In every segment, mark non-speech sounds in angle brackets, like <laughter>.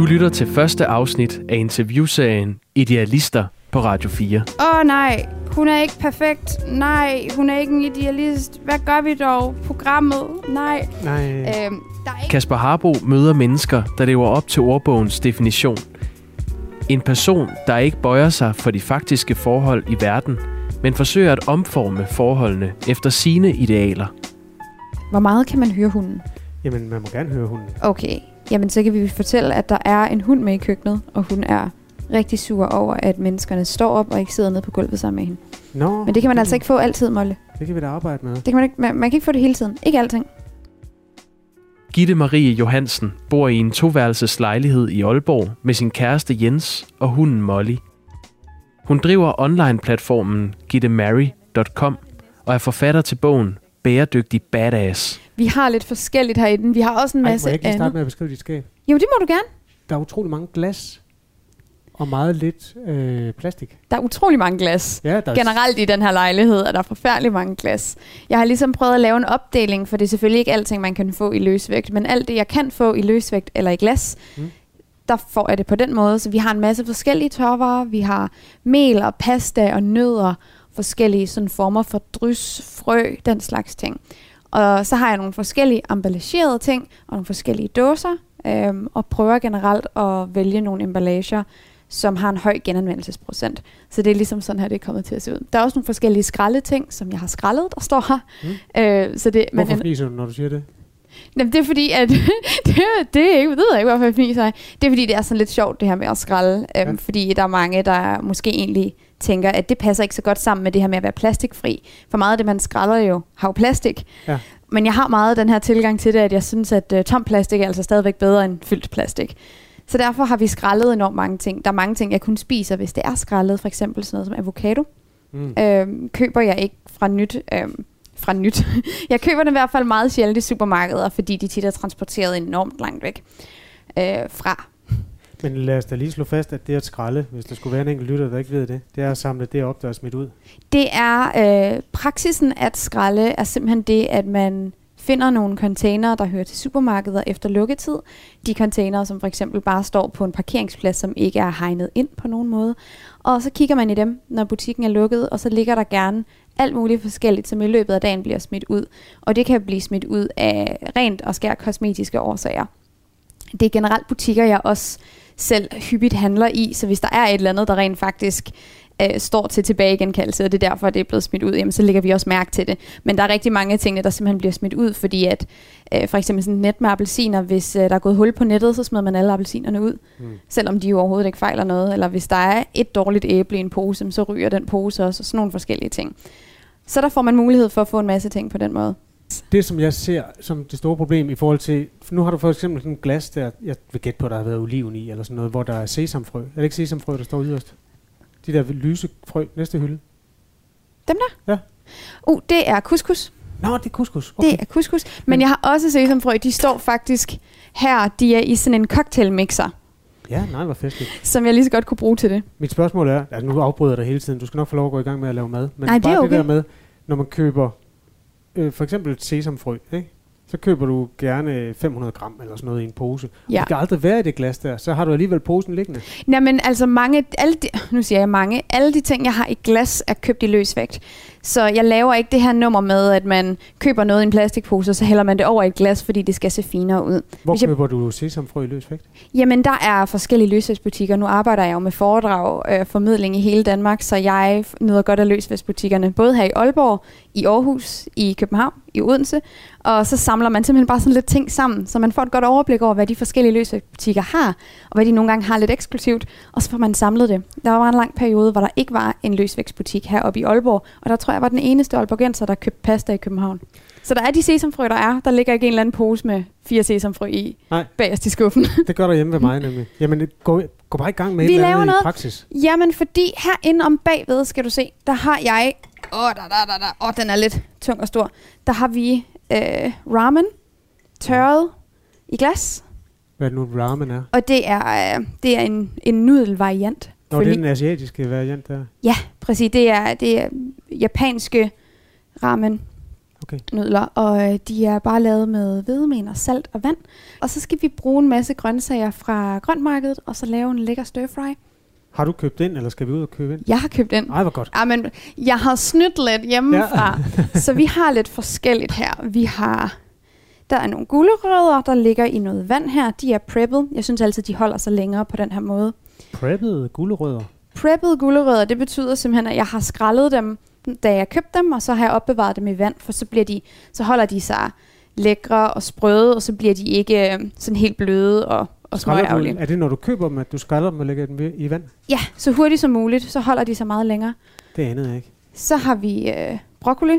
Du lytter til første afsnit af interviewserien Idealister på Radio 4. Åh oh, nej, hun er ikke perfekt. Nej, hun er ikke en idealist. Hvad gør vi dog? Programmet? Nej. Nej. Øhm, der er ikke... Kasper Harbo møder mennesker, der lever op til ordbogens definition. En person, der ikke bøjer sig for de faktiske forhold i verden, men forsøger at omforme forholdene efter sine idealer. Hvor meget kan man høre hunden? Jamen, man må gerne høre hunden. Okay, jamen så kan vi fortælle, at der er en hund med i køkkenet, og hun er rigtig sur over, at menneskerne står op og ikke sidder nede på gulvet sammen med hende. Nå, Men det kan man altså ikke få altid, Molle. Det kan vi da arbejde med. Det kan man, ikke, man, man kan ikke få det hele tiden. Ikke alting. Gitte Marie Johansen bor i en toværelses lejlighed i Aalborg med sin kæreste Jens og hunden Molly. Hun driver online-platformen gittemary.com og er forfatter til bogen Bæredygtig Badass. Vi har lidt forskelligt herinde. Vi har også en Ej, må masse jeg ikke lige starte andet. med at beskrive dit skab? Jo, det må du gerne. Der er utrolig mange glas og meget lidt øh, plastik. Der er utrolig mange glas. Ja, der er Generelt i den her lejlighed er der forfærdelig mange glas. Jeg har ligesom prøvet at lave en opdeling, for det er selvfølgelig ikke alting, man kan få i løsvægt, men alt det, jeg kan få i løsvægt eller i glas, mm. der får jeg det på den måde. Så vi har en masse forskellige tørvarer. Vi har mel og pasta og nødder, forskellige sådan former for drys, frø, den slags ting. Og så har jeg nogle forskellige emballagerede ting og nogle forskellige dåser, øhm, og prøver generelt at vælge nogle emballager, som har en høj genanvendelsesprocent. Så det er ligesom sådan her, det er kommet til at se ud. Der er også nogle forskellige skraldeting, som jeg har skrællet, der står her. Mm. Øh, så det, Hvorfor men, fniser du, når du siger det? Jamen, det er fordi, at <laughs> det, det er ikke, ved jeg ikke, hvorfor jeg fniser. Det er fordi, det er sådan lidt sjovt, det her med at skralde. Øhm, Ja. Fordi der er mange, der måske egentlig tænker, at det passer ikke så godt sammen med det her med at være plastikfri. For meget af det, man skralder jo, har jo plastik. Ja. Men jeg har meget den her tilgang til det, at jeg synes, at uh, tom plastik er altså stadigvæk bedre end fyldt plastik. Så derfor har vi skrællet enormt mange ting. Der er mange ting, jeg kun spiser, hvis det er skrællet. For eksempel sådan noget som avocado. Mm. Øhm, køber jeg ikke fra nyt. Øhm, fra nyt. <laughs> jeg køber det i hvert fald meget sjældent i supermarkeder, fordi de tit er transporteret enormt langt væk øh, fra. Men lad os da lige slå fast, at det at skralde, hvis der skulle være en enkelt lytter, der ikke ved det, det er at samle det op, der er smidt ud. Det er øh, praksisen at skralde er simpelthen det, at man finder nogle containere, der hører til supermarkeder efter lukketid. De containere, som for eksempel bare står på en parkeringsplads, som ikke er hegnet ind på nogen måde. Og så kigger man i dem, når butikken er lukket, og så ligger der gerne alt muligt forskelligt, som i løbet af dagen bliver smidt ud. Og det kan blive smidt ud af rent og skær kosmetiske årsager. Det er generelt butikker, jeg også selv hyppigt handler i, så hvis der er et eller andet, der rent faktisk øh, står til tilbagegenkaldelse, og det er derfor, det er blevet smidt ud, jamen, så lægger vi også mærke til det. Men der er rigtig mange af tingene, der simpelthen bliver smidt ud, fordi at øh, for eksempel sådan et net med appelsiner, hvis øh, der er gået hul på nettet, så smider man alle appelsinerne ud, Mm. selvom de jo overhovedet ikke fejler noget. Eller hvis der er et dårligt æble i en pose, så ryger den pose også, og sådan nogle forskellige ting. Så der får man mulighed for at få en masse ting på den måde. Det, som jeg ser som det store problem i forhold til... For nu har du for eksempel sådan en glas der, jeg vil gætte på, der har været oliven i, eller sådan noget, hvor der er sesamfrø. Er det ikke sesamfrø, der står yderst? De der lyse frø, næste hylde. Dem der? Ja. Uh, det er couscous. Nå, det er couscous. Okay. Det er couscous. Men jeg har også sesamfrø. De står faktisk her. De er i sådan en cocktailmixer, Ja, nej, hvor festligt. som jeg lige så godt kunne bruge til det. Mit spørgsmål er, altså nu afbryder jeg dig hele tiden, du skal nok få lov at gå i gang med at lave mad, men Nej, det bare er det okay. der med, når man køber øh, for eksempel et sesamfrø, ikke? så køber du gerne 500 gram eller sådan noget i en pose. Ja. Det kan aldrig være i det glas der, så har du alligevel posen liggende. Jamen, altså mange, alle de, nu siger jeg mange, alle de ting, jeg har i glas, er købt i løsvægt. Så jeg laver ikke det her nummer med, at man køber noget i en plastikpose, og så hælder man det over i et glas, fordi det skal se finere ud. Hvor Hvis jeg- køber du sesamfrø i løs vægt? Jamen, der er forskellige løsvægtsbutikker. Nu arbejder jeg jo med foredrag øh, formidling i hele Danmark, så jeg nyder godt af løsvægtsbutikkerne, både her i Aalborg, i Aarhus, i København, i Odense. Og så samler man simpelthen bare sådan lidt ting sammen, så man får et godt overblik over, hvad de forskellige løsvægtsbutikker har, og hvad de nogle gange har lidt eksklusivt, og så får man samlet det. Der var en lang periode, hvor der ikke var en løsvægtsbutik heroppe i Aalborg, og der tror jeg var den eneste aalborgenser, der købte pasta i København. Så der er de sesamfrø, der er. Der ligger ikke en eller anden pose med fire sesamfrø i, Nej. bagerst i skuffen. <laughs> Det gør der hjemme ved mig nemlig. Jamen, gå, gå bare i gang med Vi et eller andet noget. i praksis. Jamen, fordi herinde om bagved, skal du se, der har jeg... Åh, oh, der, der, der, der. Oh, den er lidt tung og stor. Der har vi øh, ramen, tørret i glas. Hvad nu ramen er. Og det er, øh, det er en, en nudelvariant. Nå, det er Fordi- den asiatiske variant der. Ja, præcis. Det er, det er japanske ramen. Okay. nudler, og øh, de er bare lavet med hvedemen og salt og vand. Og så skal vi bruge en masse grøntsager fra grøntmarkedet, og så lave en lækker stir fry. Har du købt ind, eller skal vi ud og købe ind? Jeg har købt ind. Ej, hvor godt. Ja, men jeg har snydt lidt hjemmefra, ja. <laughs> så vi har lidt forskelligt her. Vi har, der er nogle gulerødder, der ligger i noget vand her. De er prepped. Jeg synes altid, de holder sig længere på den her måde. Preppede gulerødder. Prepped gulerødder, det betyder simpelthen, at jeg har skrællet dem, da jeg købte dem, og så har jeg opbevaret dem i vand, for så, bliver de, så holder de sig lækre og sprøde, og så bliver de ikke øh, sådan helt bløde og, og smøgærgerlige. er det, når du køber dem, at du skræller dem og lægger dem i vand? Ja, så hurtigt som muligt, så holder de sig meget længere. Det anede jeg ikke. Så har vi øh, broccoli.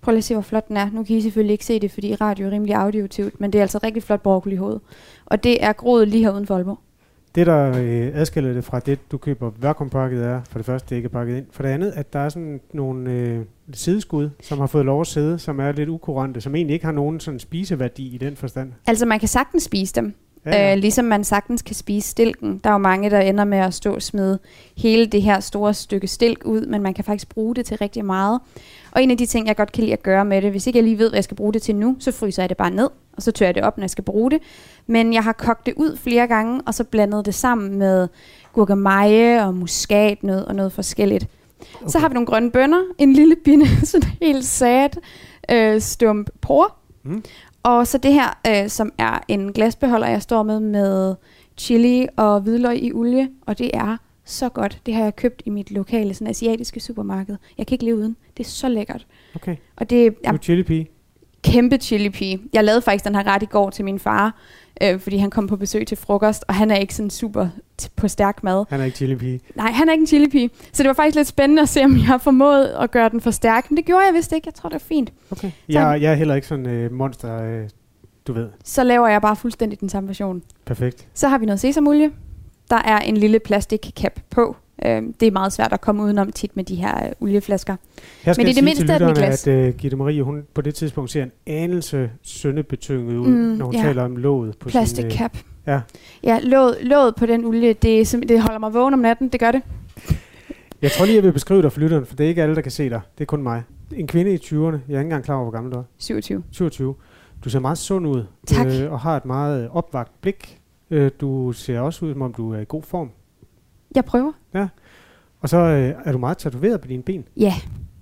Prøv lige at se, hvor flot den er. Nu kan I selvfølgelig ikke se det, fordi radio er rimelig audiotivt, men det er altså rigtig flot broccoli hoved. Og det er groet lige her uden for Aalborg. Det, der øh, adskiller det fra det, du køber vakuumpakket, er for det første, det ikke er pakket ind. For det andet, at der er sådan nogle øh, sideskud, som har fået lov at sidde, som er lidt ukurante, som egentlig ikke har nogen sådan spiseværdi i den forstand. Altså, man kan sagtens spise dem. Ja, Ja. Øh, ligesom man sagtens kan spise stilken. Der er jo mange, der ender med at stå og smide hele det her store stykke stilk ud, men man kan faktisk bruge det til rigtig meget. Og en af de ting, jeg godt kan lide at gøre med det, hvis ikke jeg lige ved, hvad jeg skal bruge det til nu, så fryser jeg det bare ned, og så tør jeg det op, når jeg skal bruge det. Men jeg har kogt det ud flere gange, og så blandet det sammen med gurkemeje og muskatnød og noget forskelligt. Okay. Så har vi nogle grønne bønner, en lille binde, <laughs> sådan helt sat øh, stump por, Mm. og så det her, øh, som er en glasbeholder, jeg står med med chili og hvidløg i olie, og det er så godt. Det har jeg købt i mit lokale sådan asiatiske supermarked. Jeg kan ikke leve uden. Det er så lækkert. Okay. Og det Du er chili pea. kæmpe chili pea. Jeg lavede faktisk den her ret i går til min far, øh, fordi han kom på besøg til frokost, og han er ikke sådan super t- på stærk mad. Han er ikke chili pea. Nej, han er ikke en chili pea. Så det var faktisk lidt spændende at se, om jeg har formået at gøre den for stærk. Men det gjorde jeg vist ikke. Jeg tror, det er fint. Okay. Jeg, jeg er heller ikke sådan øh, monster, øh, du ved. Så laver jeg bare fuldstændig den samme version. Perfekt. Så har vi noget sesamolie. Der er en lille plastikcap på. Øhm, det er meget svært at komme udenom tit med de her øh, olieflasker. Her skal Men i det mindste er den glas. at øh, Gitte Marie, hun på det tidspunkt ser en anelse søndebetynget ud, Mm, når hun ja. taler om låget på Plastic sin... Øh, cap. ja. Ja, låget, låget på den olie, det, det holder mig vågen om natten. Det gør det. jeg tror lige, jeg vil beskrive dig for lytteren, for det er ikke alle, der kan se dig. Det er kun mig. En kvinde i 20'erne. Jeg er ikke engang klar over, hvor gammel du er. 27. 27. Du ser meget sund ud. Tak. Øh, og har et meget opvagt blik. Øh, du ser også ud, som om du er i god form. Jeg prøver. Og så øh, er du meget tatoveret på dine ben. Ja,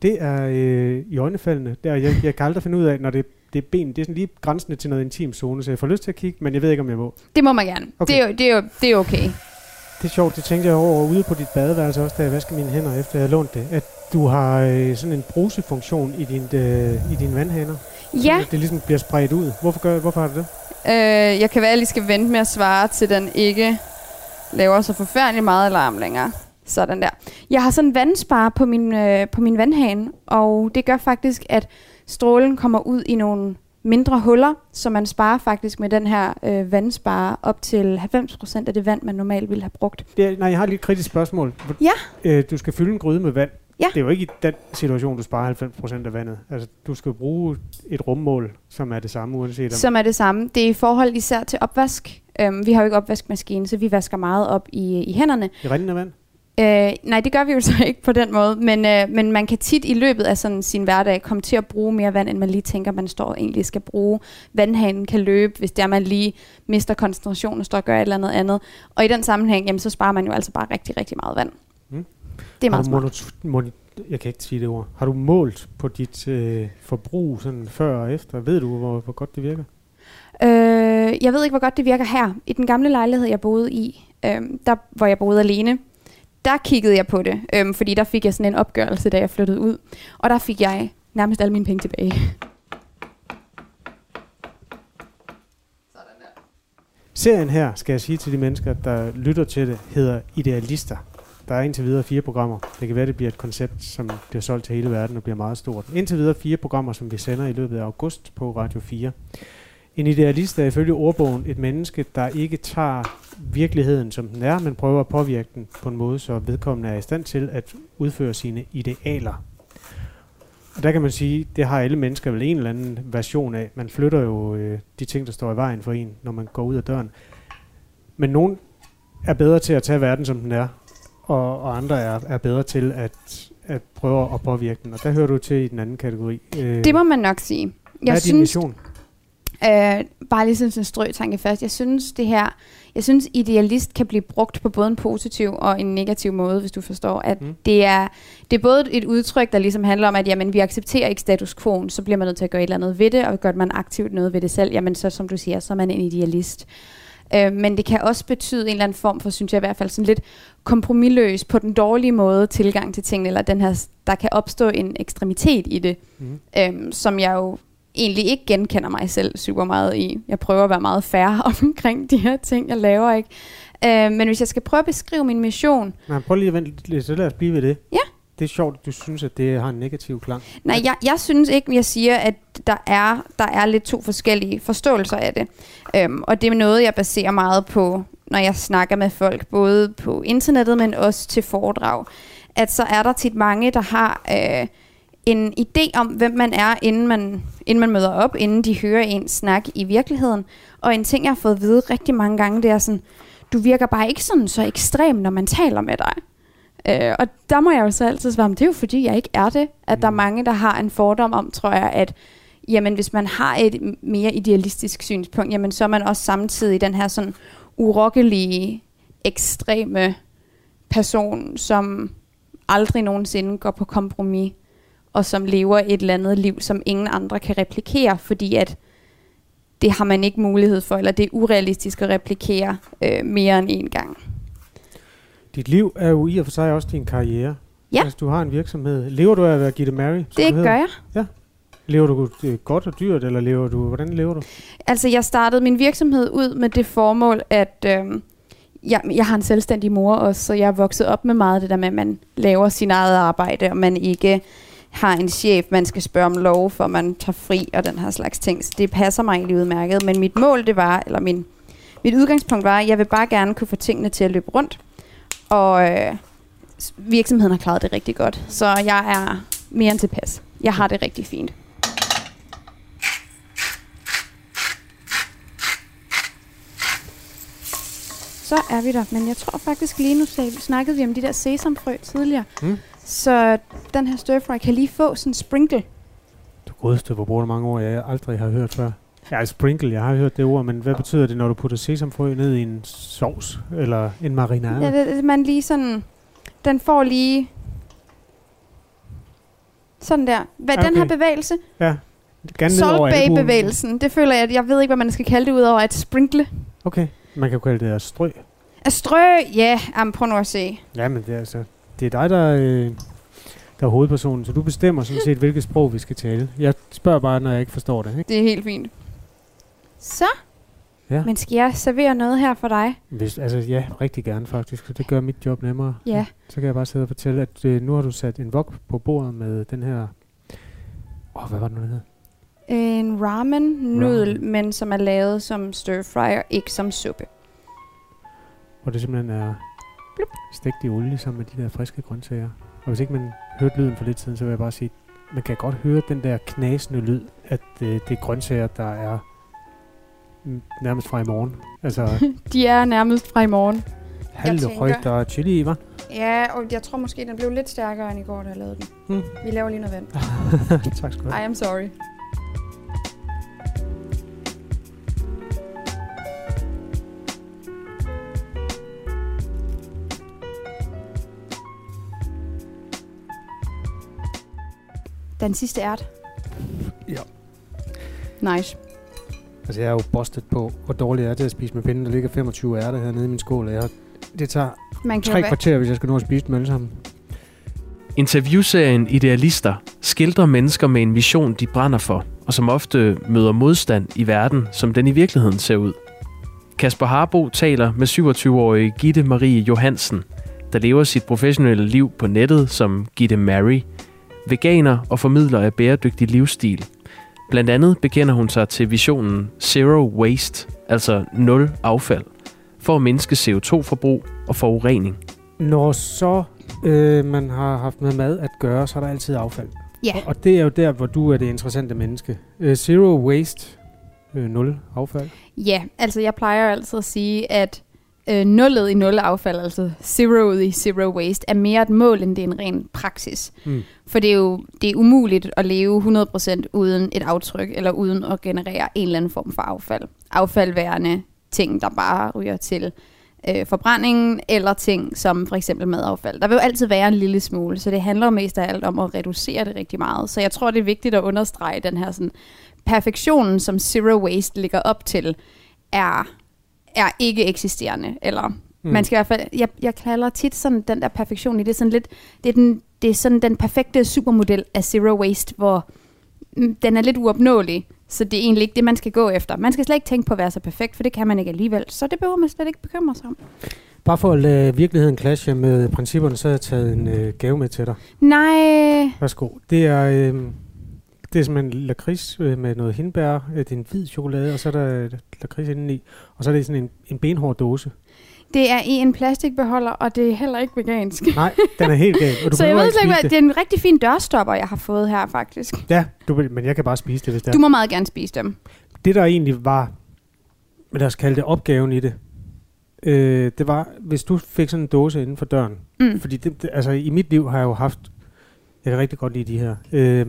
Det er øh, i øjnefaldene. Der, jeg, jeg kan aldrig finde ud af, når det, det er ben. Det er sådan lige grænsende til noget intim zone, så jeg får lyst til at kigge, men jeg ved ikke, om jeg må. det må man gerne. Okay. Det, er det, er det er okay. Det er sjovt, det tænkte jeg over ude på dit badeværelse også, da jeg vaskede mine hænder, efter jeg lånte det. At du har øh, sådan en brusefunktion i, din, øh, i dine vandhaner. Ja, at det ligesom bliver spredt ud. Hvorfor, gør, hvorfor har du det? Øh, jeg kan være, at jeg lige skal vente med at svare, til den ikke laver så forfærdeligt meget alarm længere. Sådan der. Jeg har sådan en vandspar på min, øh, på min vandhane, og det gør faktisk, at strålen kommer ud i nogle mindre huller, så man sparer faktisk med den her øh, vandspar op til 90% af det vand, man normalt ville have brugt. det nej, jeg har lige et kritisk spørgsmål. Ja. Øh, du skal fylde en gryde med vand. Ja. Det er jo ikke i den situation, du sparer 90% af vandet. Altså, du skal bruge et rummål, som er det samme, uanset om... Som er det samme. Det er i forhold især til opvask. Øhm, vi har jo ikke opvaskemaskine, så vi vasker meget op i, i hænderne. I rindende vand? Øh, nej, det gør vi jo så ikke på den måde, men, øh, men man kan tit i løbet af sådan sin hverdag komme til at bruge mere vand, end man lige tænker, man står og egentlig skal bruge. Vandhanen kan løbe, hvis det er, man lige mister koncentrationen og står og gør et eller andet andet. Og i den sammenhæng, jamen, så sparer man jo altså bare rigtig, rigtig meget vand. Det er meget smart. mono, mono, jeg kan ikke sige det ord. Har du målt på dit øh, forbrug sådan før og efter? Ved du, hvor, hvor godt det virker? Øh, jeg ved ikke, hvor godt det virker her. I den gamle lejlighed, jeg boede i, øh, der hvor jeg boede alene, der kiggede jeg på det, øh, fordi der fik jeg sådan en opgørelse, da jeg flyttede ud. Og der fik jeg nærmest alle mine penge tilbage. Serien her, skal jeg sige til de mennesker, der lytter til det, hedder Idealister. Der er indtil videre fire programmer. Det kan være, det bliver et koncept, som bliver solgt til hele verden og bliver meget stort. Indtil videre fire programmer, som vi sender i løbet af august på Radio 4. En idealist er ifølge ordbogen et menneske, der ikke tager virkeligheden, som den er, men prøver at påvirke den på en måde, så vedkommende er i stand til at udføre sine idealer. Og der kan man sige, det har alle mennesker vel en eller anden version af. Man flytter jo øh, de ting, der står i vejen for en, når man går ud af døren. Men nogen er bedre til at tage verden, som den er, og, og andre er, er bedre til at at prøve at påvirke den. Og der hører du til i den anden kategori. Øh, Det må man nok sige. hvad er Jeg din synes, mission? Øh, bare lige sådan en strøtanke først. Jeg synes det her, jeg synes idealist kan blive brugt på både en positiv og en negativ måde, hvis du forstår, at Mm. det, er, det er både et udtryk, der ligesom handler om, at jamen, vi accepterer ikke status quo, så bliver man nødt til at gøre et eller andet ved det, og gør man aktivt noget ved det selv, jamen så som du siger, så er man en idealist. Øh, men det kan også betyde en eller anden form for, synes jeg i hvert fald, sådan lidt kompromilløs på den dårlige måde tilgang til tingene, eller den her, der kan opstå en ekstremitet i det Mm. øhm, som jeg jo egentlig ikke genkender mig selv super meget i. Jeg prøver at være meget fair <laughs> omkring de her ting, jeg laver, ikke? Øh, men hvis jeg skal prøve at beskrive min mission, Nej, prøv lige at vente lidt, så lad os blive ved det. Ja. Det er sjovt, at du synes, at det har en negativ klang. nej, jeg, jeg synes ikke, jeg siger, at der er, der er lidt to forskellige forståelser af det. Øhm, og det er noget, jeg baserer meget på, når jeg snakker med folk, både på internettet, men også til foredrag. At så er der tit mange, der har øh, en idé om, hvem man er, inden man, inden man møder op, inden de hører en snak i virkeligheden. Og en ting, jeg har fået at vide rigtig mange gange, det er sådan, du virker bare ikke sådan så ekstrem, når man taler med dig. Øh, og der må jeg jo så altid svare, "Men det er jo fordi, jeg ikke er det. At der er Mm. mange, der har en fordom om, tror jeg, at jamen, hvis man har et mere idealistisk synspunkt, jamen, så er man også samtidig den her sådan urokkelige, ekstreme person, som aldrig nogensinde går på kompromis, og som lever et eller andet liv, som ingen andre kan replikere, fordi at det har man ikke mulighed for, eller det er urealistisk at replikere øh, mere end en gang. Dit liv er jo i og for sig også din karriere. Ja. Altså, du har en virksomhed. Lever du af at være Gitte Mary? Det gør jeg. Lever du øh, godt og dyrt, eller lever du... Hvordan lever du? Altså, jeg startede min virksomhed ud med det formål, at øh, jeg, jeg har en selvstændig mor også, så jeg er vokset op med meget det der med, at man laver sin eget arbejde, og man ikke har en chef, man skal spørge om lov, for man tager fri og den her slags ting. Så det passer mig egentlig udmærket. Men mit mål, det var, eller min, mit udgangspunkt var, at jeg vil bare gerne kunne få tingene til at løbe rundt. Og øh, virksomheden har klaret det rigtig godt. Så jeg er mere end tilpas. Jeg har det rigtig fint. Så er vi der. Men jeg tror faktisk lige nu sagde, snakkede vi om de der sesamfrø tidligere. Mm. Så den her stir fry kan lige få sådan en sprinkle. Du godeste, hvor bruger du mange ord, jeg aldrig har hørt før. Ja, sprinkle, jeg har hørt det ord, men hvad betyder det, når du putter sesamfrø ned i en sovs eller en marinade? Ja, det, man lige sådan... Den får lige... Sådan der. Hvad, Den her Okay. bevægelse, ja. Gerne Salt. Bay-bevægelsen, det føler jeg, at jeg ved ikke, hvad man skal kalde det, udover at sprinkle. Okay, man kan jo kalde det at strø. At strø, ja, yeah, prøv nu at se. Ja, men det er altså... Det er dig, der, øh, der er hovedpersonen, så du bestemmer sådan set, hvilket sprog vi skal tale. Jeg spørger bare, når jeg ikke forstår det, ikke? Det er helt fint. Så. Ja. Men skal jeg servere noget her for dig? Hvis, altså, ja, rigtig gerne faktisk, for det gør mit job nemmere. Ja. Så kan jeg bare sidde og fortælle, at øh, nu har du sat en wok på bordet med den her... Åh, oh, hvad var det nu, hed? En ramen nudel, Ramen. men som er lavet som stir fry og ikke som suppe. Hvor det simpelthen er Blup. stegt i olie sammen med de der friske grøntsager. Og hvis ikke man hørte lyden for lidt siden, så vil jeg bare sige, man kan godt høre den der knasende lyd, at øh, det er grøntsager, der er nærmest fra i morgen. Altså, <laughs> De er nærmest fra i morgen. tænker- højt, der er chili i, hva'? Ja, og jeg tror måske, den blev lidt stærkere end i går, da jeg lavede den. Mm. Vi laver lige noget vand. <laughs> tak skal du have. I am sorry. Den sidste ært. Ja. Nice. Altså, jeg er jo busted på, hvor dårligt jeg er til at spise med pinde. Der ligger 25 ærter hernede i min skål, og jeg har, det tager Man kan tre være- kvarter, hvis jeg skal nå at spise dem alle sammen. Interviewserien Idealister skildrer mennesker med en mission, de brænder for, og som ofte møder modstand i verden, som den i virkeligheden ser ud. Kasper Harbo taler med 27-årige Gitte Marie Johansen, der lever sit professionelle liv på nettet som Gitte Mary, veganer og formidler af bæredygtig livsstil. Blandt andet bekender hun sig til visionen Zero Waste, altså nul affald, for at mindske CO2-forbrug og forurening. Når så øh, man har haft med mad at gøre, så er der altid affald. Ja. Og, og det er jo der, hvor du er det interessante menneske. Øh, zero waste, øh, nul affald. Ja, altså jeg plejer altid at sige, at øh, nullet i nul affald, altså zero i zero waste, er mere et mål, end det er en ren praksis. Mm. For det er jo det er umuligt at leve 100% uden et aftryk, eller uden at generere en eller anden form for affald. Affald værende ting, der bare ryger til øh, forbrændingen, eller ting som for eksempel madaffald. Der vil jo altid være en lille smule, så det handler mest af alt om at reducere det rigtig meget. Så jeg tror, det er vigtigt at understrege den her sådan, perfektionen, som Zero Waste ligger op til, er, er ikke eksisterende. Eller mm. man skal i hvert fald, jeg, jeg kalder tit sådan den der perfektion i det er sådan lidt, det er, den, det er sådan den perfekte supermodel af Zero Waste, hvor mm, den er lidt uopnåelig, så det er egentlig ikke det, man skal gå efter. Man skal slet ikke tænke på at være så perfekt, for det kan man ikke alligevel. Så det behøver man slet ikke bekymre sig om. Bare for at lade virkeligheden clashe med principperne, så har jeg taget en øh, gave med til dig. Nej, Værsgo. Det er, øh, det er simpelthen lakrids øh, med noget hindbær. Øh, det er en hvid chokolade, og så er der lakrids indeni. Og så er det sådan en, en benhård dåse. det er i en plastikbeholder, og det er heller ikke vegansk. Nej, den er helt gal. Og du <laughs> så jeg ved ikke hvad, det er en rigtig fin dørstopper, jeg har fået her faktisk. Ja, du, men jeg kan bare spise det, hvis det er. Du må meget gerne spise dem. Det, der egentlig var, lad os kalde det opgaven i det, øh, det var, hvis du fik sådan en dåse inden for døren. Mm. Fordi det, det, altså, i mit liv har jeg jo haft, jeg kan rigtig godt lide de her, øh,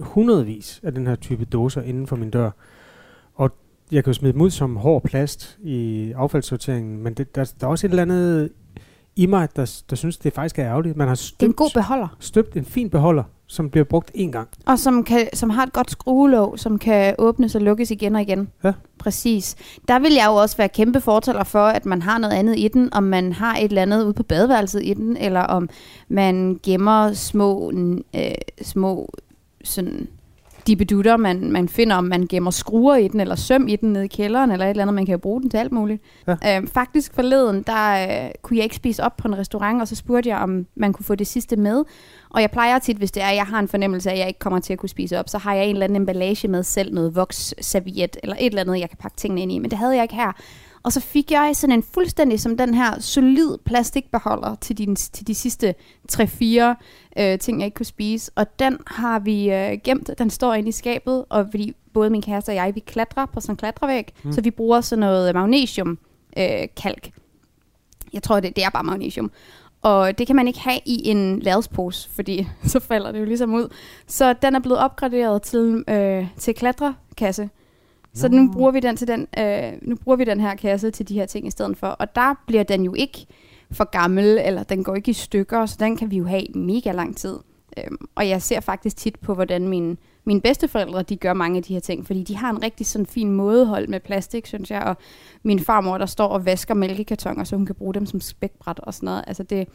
hundredvis af den her type dåser inden for min dør. Og jeg kan jo smide dem ud som hård plast i affaldssorteringen, men det, der, der er også et eller andet i mig, der, der synes, det faktisk er ærgerligt. Man har Det er en støbt, god beholder. støbt en fin beholder, som bliver brugt én gang. Og som, kan, som har et godt skruelåg, som kan åbnes og lukkes igen og igen. Ja. Præcis. Der vil jeg jo også være kæmpe fortaler for, at man har noget andet i den, om man har et eller andet ude på badeværelset i den, eller om man gemmer små, øh, små sådan dibedutter, man, man finder, om man gemmer skruer i den, eller søm i den nede i kælderen, eller et eller andet. Man kan jo bruge den til alt muligt. Ja. Øhm, faktisk forleden, der øh, kunne jeg ikke spise op på en restaurant, og så spurgte jeg, om man kunne få det sidste med. Og jeg plejer tit, hvis det er, at jeg har en fornemmelse af, at jeg ikke kommer til at kunne spise op, så har jeg en eller anden emballage med selv, noget voksserviet, eller et eller andet, jeg kan pakke tingene ind i. Men det havde jeg ikke her. Og så fik jeg sådan en fuldstændig som den her solid plastikbeholder til, din, til de sidste 3-4 øh, ting, jeg ikke kunne spise. Og den har vi øh, gemt. Den står inde i skabet, og fordi både min kæreste og jeg, vi klatrer på sådan en klatrevæg, Mm. så vi bruger sådan noget magnesium øh, kalk. Jeg tror, det, det er bare magnesium. Og det kan man ikke have i en lærredspose, fordi <laughs> så falder det jo ligesom ud. Så den er blevet opgraderet til, øh, til klatrekasse. Så nu bruger vi den til den, øh, nu bruger vi den her kasse til de her ting i stedet for. Og der bliver den jo ikke for gammel, eller den går ikke i stykker, så den kan vi jo have mega lang tid. Øhm, og jeg ser faktisk tit på, hvordan mine, mine bedsteforældre, de gør mange af de her ting, fordi de har en rigtig sådan fin mådehold med plastik, synes jeg, og min farmor, der står og vasker mælkekartoner, så hun kan bruge dem som spækbræt og sådan noget. Altså det,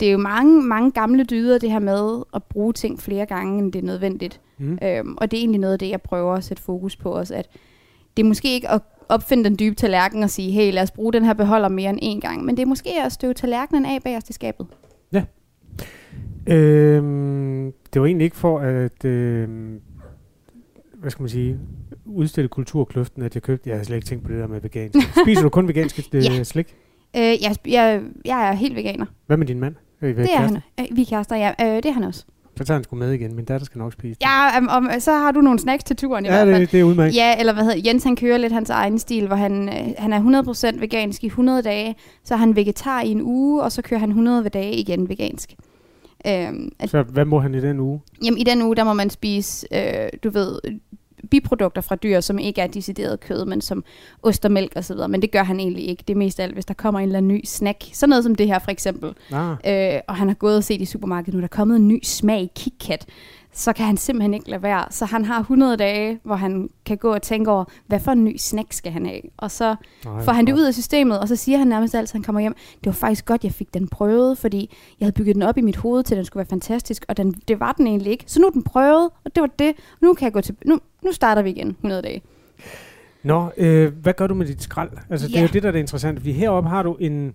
det er jo mange, mange gamle dyder, det her med at bruge ting flere gange, end det er nødvendigt. Mm. Øhm, og det er egentlig noget af det, jeg prøver at sætte fokus på også, at det er måske ikke at opfinde den dybe tallerken og sige, hey, lad os bruge den her beholder mere end én gang, men det er måske at støve tallerkenen af bagerst i skabet. Øhm, det var egentlig ikke for at, øhm, hvad skal man sige, udstille kulturkløften, at jeg købte, jeg har slet ikke tænkt på det der med vegansk. <laughs> Spiser du kun vegansk øh, Ja. slik? Øh, jeg, jeg, jeg er helt veganer. Hvad med din mand? Øh, Det er han. Øh, vi er kærester, ja. Øh, det er han også. Så tager han sgu med igen. Min datter skal nok spise det. Ja, um, um, så har du nogle snacks til turen i ja hvert fald. det, det er udmærket. Ja, eller hvad hedder Jens han kører lidt hans egen stil, hvor han, øh, han er 100% vegansk i 100 dage, så er han vegetar i en uge, og så kører han 100 dage igen vegansk. Øhm, at, Så hvad må han i den uge? jamen, i den uge, der må man spise, øh, du ved, biprodukter fra dyr, som ikke er decideret kød, men som ost og mælk osv., men det gør han egentlig ikke. Det er mest alt, hvis der kommer en eller anden ny snack. Sådan noget som det her for eksempel. Ah, Øh, og han har gået og set i supermarkedet, nu er der kommet en ny smag i KitKat, så kan han simpelthen ikke lade være. Så han har 100 dage, hvor han kan gå og tænke over, hvad for en ny snack skal han have? Og så nej, får han det ud af systemet, og så siger han nærmest altid, at han kommer hjem, det var faktisk godt, jeg fik den prøvet, fordi jeg havde bygget den op i mit hoved til, at den skulle være fantastisk, og den, det var den egentlig ikke. Så nu er den prøvet, og det var det. Nu kan jeg gå til, nu, nu starter vi igen 100 dage. Nå, øh, hvad gør du med dit skrald? Altså, det er jo det, der er det interessante. Fordi heroppe har du en...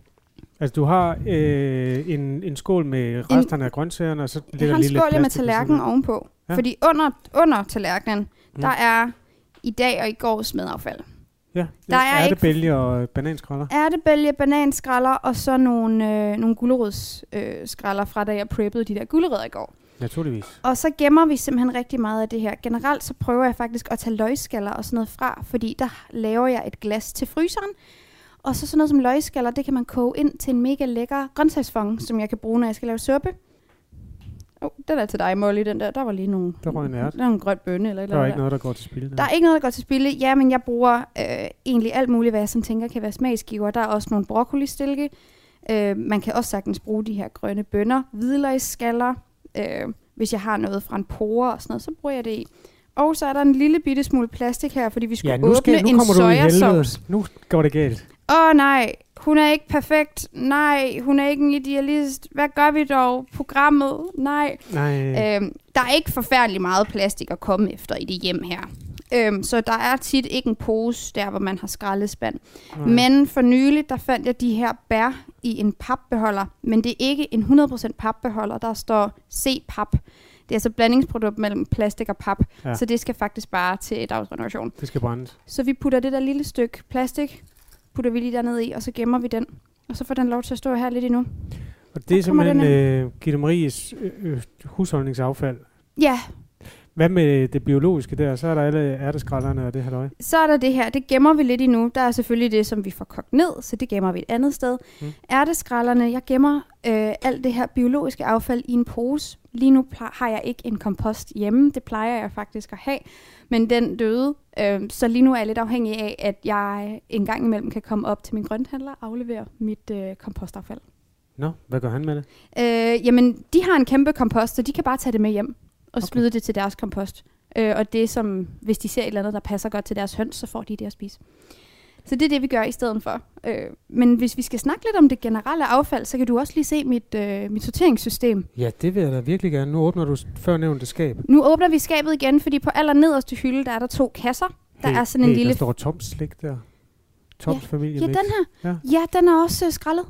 Altså, du har øh, en, en skål med resterne af grøntsagerne, og så ligger har en lige lidt skål med tallerken ovenpå, Ja. fordi under, under tallerkenen, Mm. der er i dag og i går smedaffald. Ja, Der er ærtebælge og bananskralder. ærtebælge, bananskralder og så nogle, øh, nogle gulerodsskralder øh, fra da jeg preppede de der gulerødder i går. Naturligvis. Og så gemmer vi simpelthen rigtig meget af det her. Generelt så prøver jeg faktisk at tage løgskaller og sådan noget fra, fordi der laver jeg et glas til fryseren. Og så sådan noget som løgskaller, det kan man koge ind til en mega lækker grøntsagsfond, som jeg kan bruge, når jeg skal lave suppe. Oh, den er til dig, Molly, den der. Der var lige nogle, Der røg en ært. der er en grøn bønne eller et Der eller er andet. ikke noget, der går til spil. Der er ikke noget, der går til spilde. Ja, men jeg bruger øh, egentlig alt muligt, hvad jeg sådan tænker kan være smagsgiver. Der er også nogle broccolistilke. Øh, man kan også sagtens bruge de her grønne bønner. Hvidløgsskaller. Øh, hvis jeg har noget fra en pore og sådan noget, så bruger jeg det i. Og så er der en lille bitte smule plastik her, fordi vi skulle Ja, nu, åbne skal, nu en sojasauce. Nu går det galt. Åh oh, nej, hun er ikke perfekt. Nej, hun er ikke en idealist. Hvad gør vi dog? Programmet? Nej. Nej, Øhm, der er ikke forfærdelig meget plastik at komme efter i det hjem her. Øhm, så der er tit ikke en pose der, hvor man har skraldespand. nej. Men for nylig, der fandt jeg de her bær i en papbeholder. Men det er ikke en 100% papbeholder. Der står C-pap. Det er altså blandingsprodukt mellem plastik og pap. Ja. Så det skal faktisk bare til dagsrenovation. Det skal brændes. Så vi putter det der lille stykke plastik, putter vi lige derned i, og så gemmer vi den. Og så får den lov til at stå her lidt endnu. Og det er simpelthen øh, Gitte Maries øh, øh, husholdningsaffald. Ja, Hvad med det biologiske der? Så er der alle ærteskralderne og det her løg. Så er der det her, det gemmer vi lidt endnu. Der er selvfølgelig det, som vi får kogt ned, så det gemmer vi et andet sted. Mm. Ærteskralderne, jeg gemmer øh, alt det her biologiske affald i en pose. Lige nu har jeg ikke en kompost hjemme, det plejer jeg faktisk at have, men den døde. Øh, så lige nu er jeg lidt afhængig af, at jeg en gang imellem kan komme op til min grønthandler og aflevere mit øh, kompostaffald. Nå, hvad gør han med det? Øh, jamen, de har en kæmpe kompost, så de kan bare tage det med hjem og okay. smide det til deres kompost. Øh, og det som, hvis de ser et eller andet, der passer godt til deres høns, så får de det at spise. Så det er det, vi gør i stedet for. Øh, men hvis vi skal snakke lidt om det generelle affald, så kan du også lige se mit, øh, mit sorteringssystem. Ja, det vil jeg da virkelig gerne. Nu åbner du s- før nævnte skab. Nu åbner vi skabet igen, fordi på allernederste hylde, der er der to kasser. Der er sådan en hey, lille... Der står Toms slik der. Toms familie Ja, den her. Ja. Ja, den er også øh, skrællet.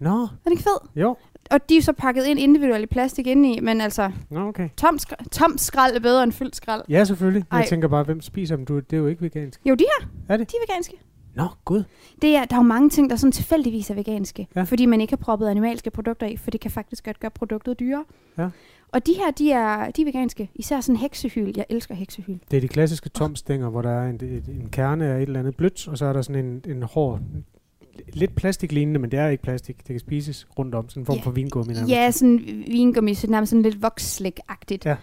Nå, Er den ikke fed? jo. Og de er så pakket ind individuelt i plastik indeni, men altså, Nå, okay. tom, skr- tom skrald er bedre end fyldt skrald. Ja, selvfølgelig. Jeg Ej. tænker bare, hvem spiser dem? Du, det er jo ikke vegansk. Jo, de her. Er det? De er veganske. Nå, gud. Det er, der er jo mange ting, der sådan tilfældigvis er veganske, Ja. fordi man ikke har proppet animalske produkter i, for det kan faktisk godt gøre produktet dyrere. Ja. Og de her, de er, de er veganske. Især sådan heksehyl. Jeg elsker heksehyl. Det er de klassiske tomstænger, hvor der er en, en, en kerne af et eller andet blødt, og så er der sådan en, en hård, lidt plastiklignende, men det er ikke plastik. Det kan spises rundt om, sådan en form Ja. for vingummi nærmest. Ja, sådan vingummi, så nærmest sådan lidt vokslæg-agtigt. Ja.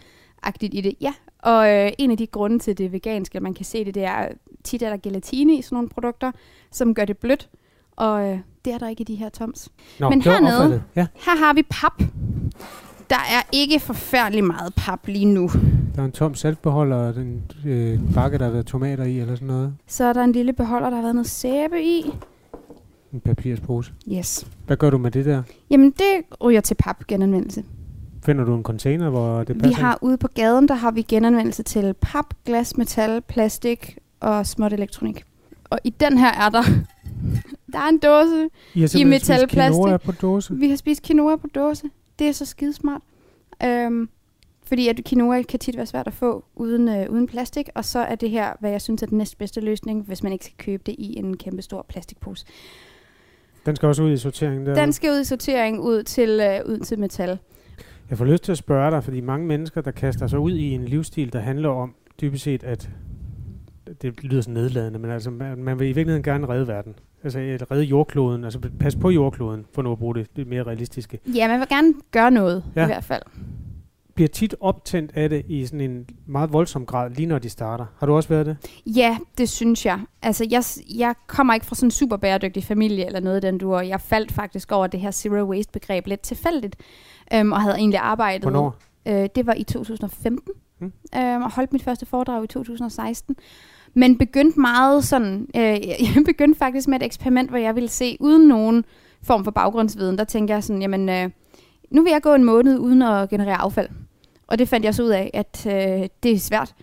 Agtigt i det. Ja, og øh, en af de grunde til det veganske, at man kan se det, det er, tit er der gelatine i sådan nogle produkter, som gør det blødt. Og øh, det er der ikke i de her toms. Nå, Men hernede-. Ja, Her har vi pap. Der er ikke forfærdelig meget pap lige nu. der er en tom saltbeholder, og den øh, bakke, der har været tomater i, eller sådan noget. Så er der en lille beholder, der har været noget sæbe i. En papirspose. Yes. Hvad gør du med det der? Jamen, det ryger til pap genanvendelse. Finder du en container, hvor det Vi passer? har ude på gaden, der har vi genanvendelse til pap, glas, metal, plastik og småt elektronik. Og i den her er der, <laughs> der er en dåse. I metalplastik. på dåse. Vi har spist quinoa på dåse. Det er så skidesmart. Øhm, fordi at quinoa kan tit være svært at få uden, øh, uden plastik, og så er det her, hvad jeg synes er den næstbedste løsning, hvis man ikke skal købe det i en kæmpe stor plastikpose. Den skal også ud i sorteringen der. Den skal ud i sortering ud til, øh, ud til metal. Jeg får lyst til at spørge dig, fordi mange mennesker, der kaster sig ud i en livsstil, der handler om dybest set, at det lyder så nedladende, men altså, man, man vil i virkeligheden gerne redde verden. Altså at redde jordkloden, altså pas på jordkloden, for nu at bruge det, det mere realistiske. Ja, man vil gerne gøre noget, Ja. i hvert fald. Bliver tit optændt af det i sådan en meget voldsom grad, lige når de starter. Har du også været det? Ja, det synes jeg. Altså, jeg, jeg kommer ikke fra sådan en super bæredygtig familie eller noget den du, og jeg faldt faktisk over det her zero waste begreb lidt tilfældigt, øhm, og havde egentlig arbejdet. Hvornår? Øh, det var i 2015, Hmm. øhm, og holdt mit første foredrag i 2016. Men begyndte meget sådan, øh, <laughs> jeg begyndte faktisk med et eksperiment, hvor jeg ville se uden nogen form for baggrundsviden. Der tænkte jeg sådan, jamen, øh, nu vil jeg gå en måned uden at generere affald. Og det fandt jeg så ud af, at øh, det er svært.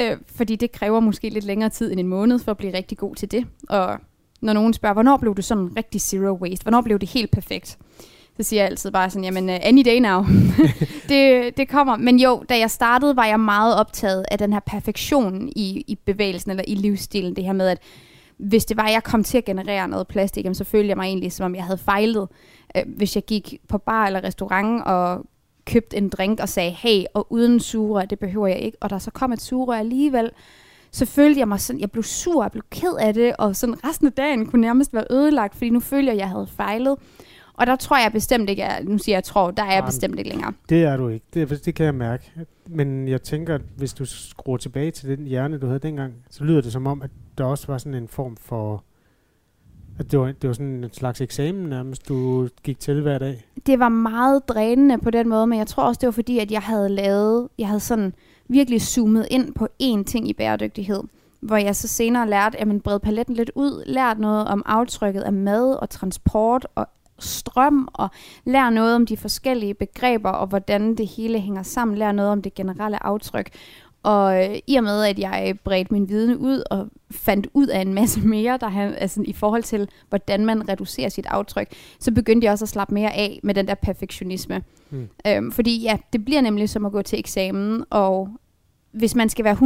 Øh, fordi det kræver måske lidt længere tid end en måned for at blive rigtig god til det. Og når nogen spørger, hvornår blev du sådan rigtig zero waste? Hvornår blev det helt perfekt? Så siger jeg altid bare sådan, jamen, uh, any day now. <laughs> det, det kommer. Men jo, da jeg startede, var jeg meget optaget af den her perfektion i, i bevægelsen eller i livsstilen. Det her med, at hvis det var, at jeg kom til at generere noget plastik, jamen, så følte jeg mig egentlig, som om jeg havde fejlet. Øh, hvis jeg gik på bar eller restaurant og købte en drink og sagde, hey, og uden sugerør, det behøver jeg ikke, og der så kom et sugerør alligevel, så følte jeg mig sådan, jeg blev sur, jeg blev ked af det, og sådan resten af dagen kunne nærmest være ødelagt, fordi nu følte jeg, at jeg havde fejlet. Og der tror jeg bestemt ikke, at, nu siger jeg tror, der er jeg Jamen, bestemt ikke længere. Det er du ikke. Det, det kan jeg mærke. Men jeg tænker, at hvis du skruer tilbage til den hjerne, du havde dengang, så lyder det som om, at der også var sådan en form for... At det var, det var sådan en slags eksamen nærmest, du gik til hver dag. det var meget drænende på den måde, men jeg tror også, det var fordi, at jeg havde lavet, jeg havde sådan virkelig zoomet ind på én ting i bæredygtighed, hvor jeg så senere lærte, at man bred paletten lidt ud, lært noget om aftrykket af mad og transport og strøm, og lære noget om de forskellige begreber, og hvordan det hele hænger sammen, lære noget om det generelle aftryk. Og øh, i og med, at jeg bredte min viden ud og fandt ud af en masse mere, der han, altså, i forhold til, hvordan man reducerer sit aftryk, så begyndte jeg også at slappe mere af med den der perfektionisme. Mm. Øhm, fordi ja, det bliver nemlig som at gå til eksamen, og hvis man skal være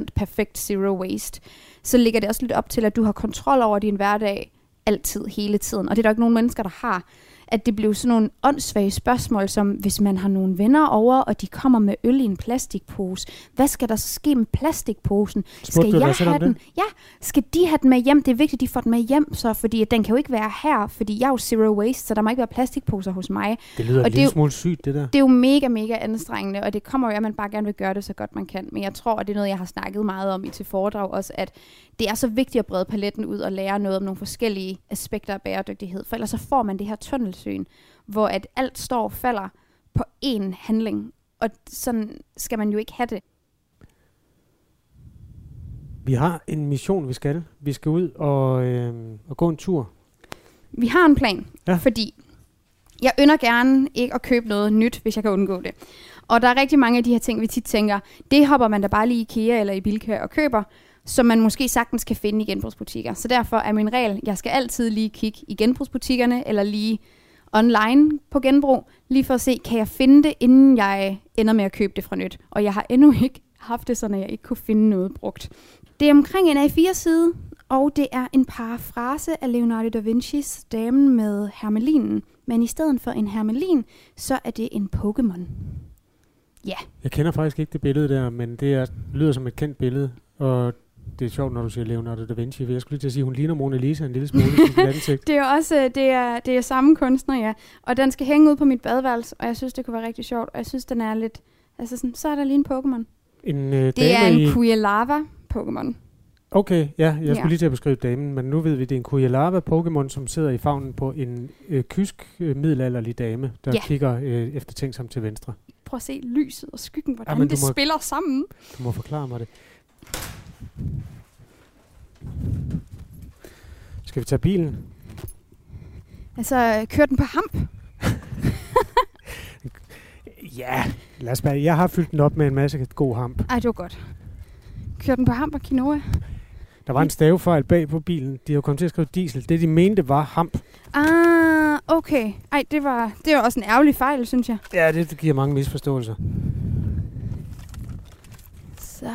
100% perfekt zero waste, så ligger det også lidt op til, at du har kontrol over din hverdag altid, hele tiden. Og det er der ikke nogen mennesker, der har. At det blev sådan nogle åndssvage spørgsmål, som hvis man har nogle venner over, og de kommer med øl i en plastikpose, hvad skal der så ske med plastikposen? Spurgte Skal jeg have den? det? Ja, skal de have den med hjem? Det er vigtigt, at de får den med hjem, så, fordi den kan jo ikke være her, fordi jeg er jo zero waste, så der må ikke være plastikposer hos mig. Det lyder Og en det er lille smule sygt, det der. Det er jo mega, mega anstrengende, og det kommer jo at man bare gerne vil gøre det så godt man kan. Men jeg tror, at det er noget, jeg har snakket meget om i til foredrag også, at det er så vigtigt at brede paletten ud og lære noget om nogle forskellige aspekter af bæredygtighed. For ellers så får man det her tunnelsyn, hvor at alt står og falder på én handling. Og sådan skal man jo ikke have det. Vi har en mission, vi skal. Vi skal ud og, øh, og gå en tur. Vi har en plan, Ja. fordi jeg ynder gerne ikke at købe noget nyt, hvis jeg kan undgå det. Og der er rigtig mange af de her ting, vi tit tænker, det hopper man da bare lige i IKEA eller i Bilka og køber, som man måske sagtens kan finde i genbrugsbutikker. Så derfor er min regel, jeg skal altid lige kigge i genbrugsbutikkerne, eller lige online på genbrug, lige for at se, kan jeg finde det, inden jeg ender med at købe det fra nyt. Og jeg har endnu ikke haft det sådan, at jeg ikke kunne finde noget brugt. Det er omkring en A4-side, og det er en parafrase af Leonardo da Vinci's Damen med Hermelinen. Men i stedet for en hermelin, så er det en Pokémon. Jeg kender faktisk ikke det billede der, men det er, lyder som et kendt billede. Og det er sjovt, når du siger Leonardo da Vinci, for jeg skulle lige til at sige, hun ligner Mona Lisa en lille smule i ansigt. <laughs> Det er også øh, det er, det er samme kunstner, ja. Og den skal hænge ud på mit badeværelse, og jeg synes, det kunne være rigtig sjovt. Og jeg synes, den er lidt... Altså sådan, så er der lige en Pokémon. En øh, Det er en i... Quilava Pokémon. Okay, ja, jeg skulle Ja. lige til at beskrive damen, men nu ved vi, det er en Kujalava Pokémon, som sidder i favnen på en øh, kysk øh, middelalderlig dame, der Ja. kigger øh, eftertænksomt til venstre. Prøv at se lyset og skyggen, hvordan du det må- spiller sammen. Du må forklare mig det. Skal vi tage bilen? Altså, kør den på hamp. <laughs> Ja, lad os bare. Jeg har fyldt den op med en masse god hamp. Ej, det var godt. Kør den på hamp og quinoa. Der var en stavefejl bag på bilen. De har kommet til at skrive diesel. Det, de mente, var hamp. Ah, okay. Ej, det var, det var også en ærgerlig fejl, synes jeg. Ja, det giver mange misforståelser. Så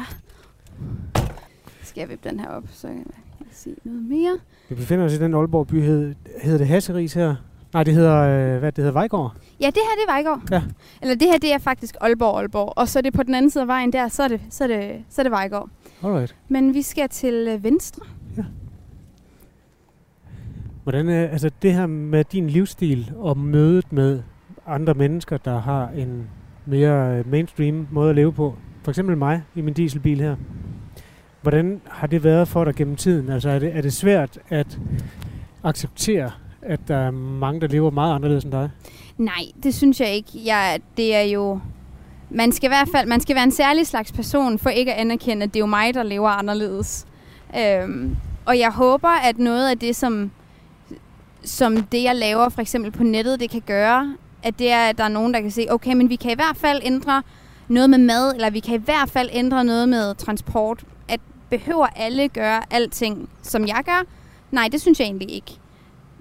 skal jeg vippe den her op, så kan jeg sige noget mere. Vi befinder os i den Aalborg by. Hed, hedder det Hasseris her? Nej, det hedder, øh, hvad det hedder, Vejgaard. Ja, det her det er Vejgaard. Ja. Eller det her det er faktisk Aalborg, Aalborg. Og så er det på den anden side af vejen der, så er det, så er det, så er det Vejgaard. Alright. Men vi skal til øh, venstre. Hvordan er altså det her med din livsstil og mødet med andre mennesker, der har en mere øh, mainstream måde at leve på? For eksempel mig i min dieselbil her. Hvordan har det været for dig gennem tiden? Altså er det, er det svært at acceptere, at der er mange, der lever meget anderledes end dig? Nej, det synes jeg ikke. Jeg, det er jo... Man skal i hvert fald man skal være en særlig slags person for ikke at anerkende, at det er jo mig, der lever anderledes. Øhm, og jeg håber, at noget af det, som, som det, jeg laver for eksempel på nettet, det kan gøre, at det er, at der er nogen, der kan se, okay, men vi kan i hvert fald ændre noget med mad, eller vi kan i hvert fald ændre noget med transport. Behøver alle gøre alting, som jeg gør? Nej, det synes jeg egentlig ikke.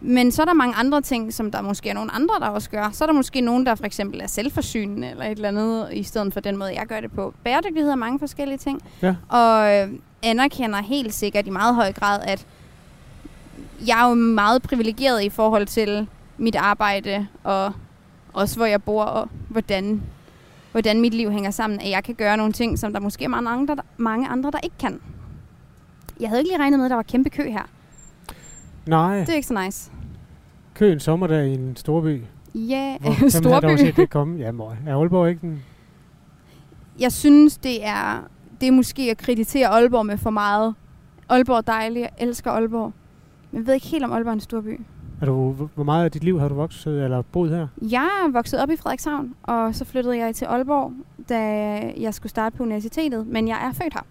Men så er der mange andre ting, som der måske er nogle andre, der også gør. Så er der måske nogen, der for eksempel er selvforsynende eller et eller andet, i stedet for den måde, jeg gør det på. Bæredygtighed er mange forskellige ting. Ja. Og øh, anerkender helt sikkert i meget høj grad, at jeg er jo meget privilegeret i forhold til mit arbejde, og også hvor jeg bor, og hvordan, hvordan mit liv hænger sammen. At jeg kan gøre nogle ting, som der måske er mange andre, der, mange andre, der ikke kan. Jeg havde ikke lige regnet med, at der var kæmpe kø her. Nej, Det er ikke så nice. kø en sommerdag i en storby. Ja, <laughs> hvem dog storby. set det komme? Ja, mor. Er Aalborg ikke den? Jeg synes, det er, det er måske at kreditere Aalborg med for meget. Aalborg er dejlig, jeg elsker Aalborg. Men jeg ved ikke helt, om Aalborg er en stor by. Er du, hvor- hvor meget af dit liv har du vokset eller boet her? Jeg er vokset op i Frederikshavn, og så flyttede jeg til Aalborg, da jeg skulle starte på universitetet. Men jeg er født her.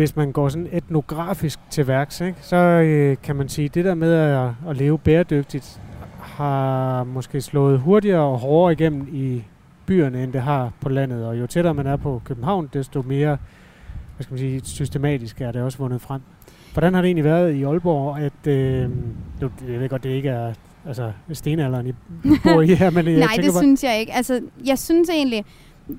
Hvis man går sådan etnografisk til værks, ikke, så øh, kan man sige, at det der med at, at leve bæredygtigt har måske slået hurtigere og hårdere igennem i byerne, end det har på landet. Og jo tættere man er på København, desto mere hvad skal man sige, systematisk er det også vundet frem. Hvordan har det egentlig været i Aalborg, at øh, jeg ved godt, det ikke er altså, stenalderen, I bor i her, men jeg <laughs> Nej, det bare, synes jeg ikke. Altså, jeg synes egentlig,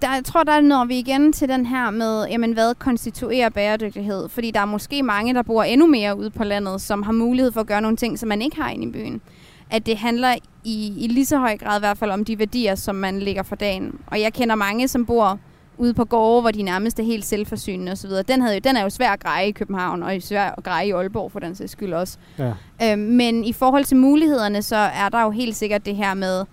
der, jeg tror, der når vi igen til den her med, jamen, hvad konstituerer bæredygtighed? Fordi der er måske mange, der bor endnu mere ude på landet, som har mulighed for at gøre nogle ting, som man ikke har inde i byen. At det handler i, i lige så høj grad i hvert fald om de værdier, som man lægger for dagen. Og jeg kender mange, som bor ude på gårde, hvor de nærmest er helt selvforsynende osv. Den, havde, jo- den er jo svær at greje i København, og svær at greje i Aalborg for den sags skyld også. ja. Øh, men i forhold til mulighederne, så er der jo helt sikkert det her med,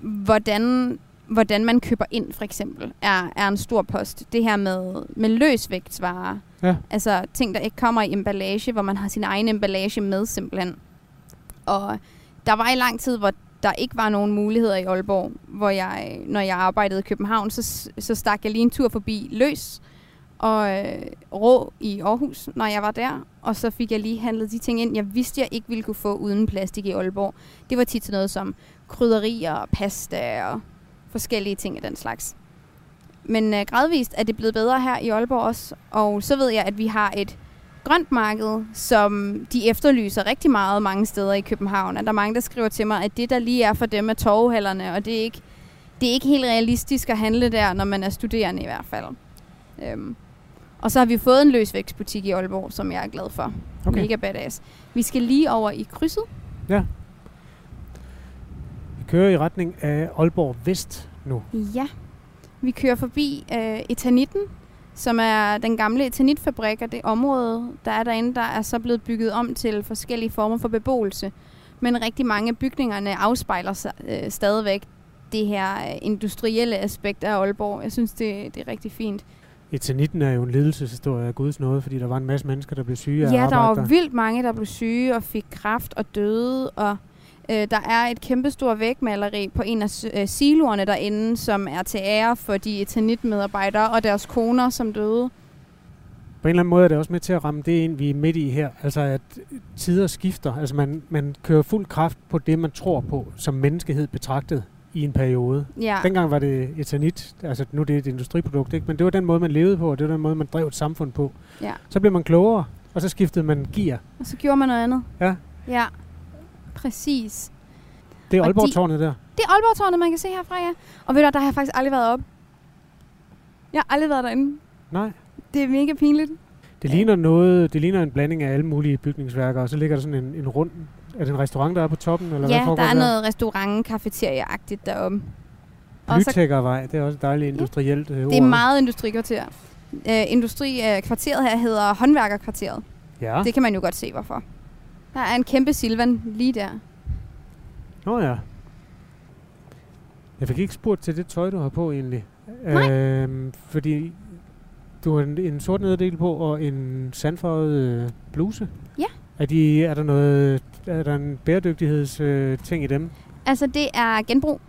hvordan, hvordan man køber ind, for eksempel, er, er en stor post. Det her med, med løsvægtsvarer. Ja. Altså ting, der ikke kommer i emballage, hvor man har sin egen emballage med simpelthen. Og der var i lang tid, hvor der ikke var nogen muligheder i Aalborg, hvor jeg, når jeg arbejdede i København, så, så stak jeg lige en tur forbi Løs og øh, Rå i Aarhus, når jeg var der. Og så fik jeg lige handlet de ting ind, jeg vidste, jeg ikke ville kunne få uden plastik i Aalborg. Det var tit sådan noget som krydderier og pasta og forskellige ting af den slags. Men øh, gradvist er det blevet bedre her i Aalborg også. Og så ved jeg, at vi har et grønt marked, som de efterlyser rigtig meget mange steder i København. At der er mange, der skriver til mig, at det der lige er for dem er torvehallerne, og det er ikke, det er ikke helt realistisk at handle der, når man er studerende i hvert fald. Øhm. Og så har vi fået en løsvægtsbutik i Aalborg, som jeg er glad for. Okay. Mega badass. Vi skal lige over i krydset. Vi kører i retning af Aalborg Vest nu. Ja. Vi kører forbi øh, Etanitten, som er den gamle etanitfabrik, og det område, der er derinde, der er så blevet bygget om til forskellige former for beboelse. Men rigtig mange af bygningerne afspejler sig, øh, stadigvæk det her øh, industrielle aspekt af Aalborg. Jeg synes, det, det er rigtig fint. Etanitten er jo en ledelseshistorie af Guds nåde, fordi der var en masse mennesker, der blev syge af Ja, der var vildt mange, der blev syge og fik kræft og døde, og øh, der er et kæmpestor vægmaleri på en af øh, siloerne derinde, som er til ære for de etanit-medarbejdere og deres koner, som døde. På en eller anden måde er det også med til at ramme det ind, vi er midt i her. Altså at tider skifter. Altså man, man kører fuld kraft på det, man tror på, som menneskehed betragtet i en periode. Ja, Dengang var det etanit, altså nu er det et industriprodukt, ikke? men det var den måde, man levede på, og det var den måde, man drev et samfund på. ja. Så blev man klogere, og så skiftede man gear. Og så gjorde man noget andet. Ja. Ja, præcis. Det er Og de- Aalborg-tårnet der. Det er Aalborg-tårnet, man kan se herfra, ja. Og ved du, der har jeg faktisk aldrig været op. Jeg har aldrig været derinde. Nej. Det er mega pinligt. Det Ja. ligner noget, det ligner en blanding af alle mulige bygningsværker, og så ligger der sådan en, en rund... Er det en restaurant, der er på toppen? Eller ja, hvad der er der? noget restaurant cafeteria-agtigt deroppe. Blytækkervej, det er også et dejligt industrielt øh, Det er ord. meget industrikvarter. Uh, industrikvarteret her hedder håndværkerkvarteret. Ja. Det kan man jo godt se, hvorfor. Der er en kæmpe Silvan lige der. Nå ja. Jeg fik ikke spurgt til det tøj, du har på egentlig. Nej. Øhm, fordi du har en, en sort nederdel på og en sandfarvet øh, bluse. Ja. Er, de, er der noget er der en bæredygtigheds øh, ting i dem? Altså, det er genbrug.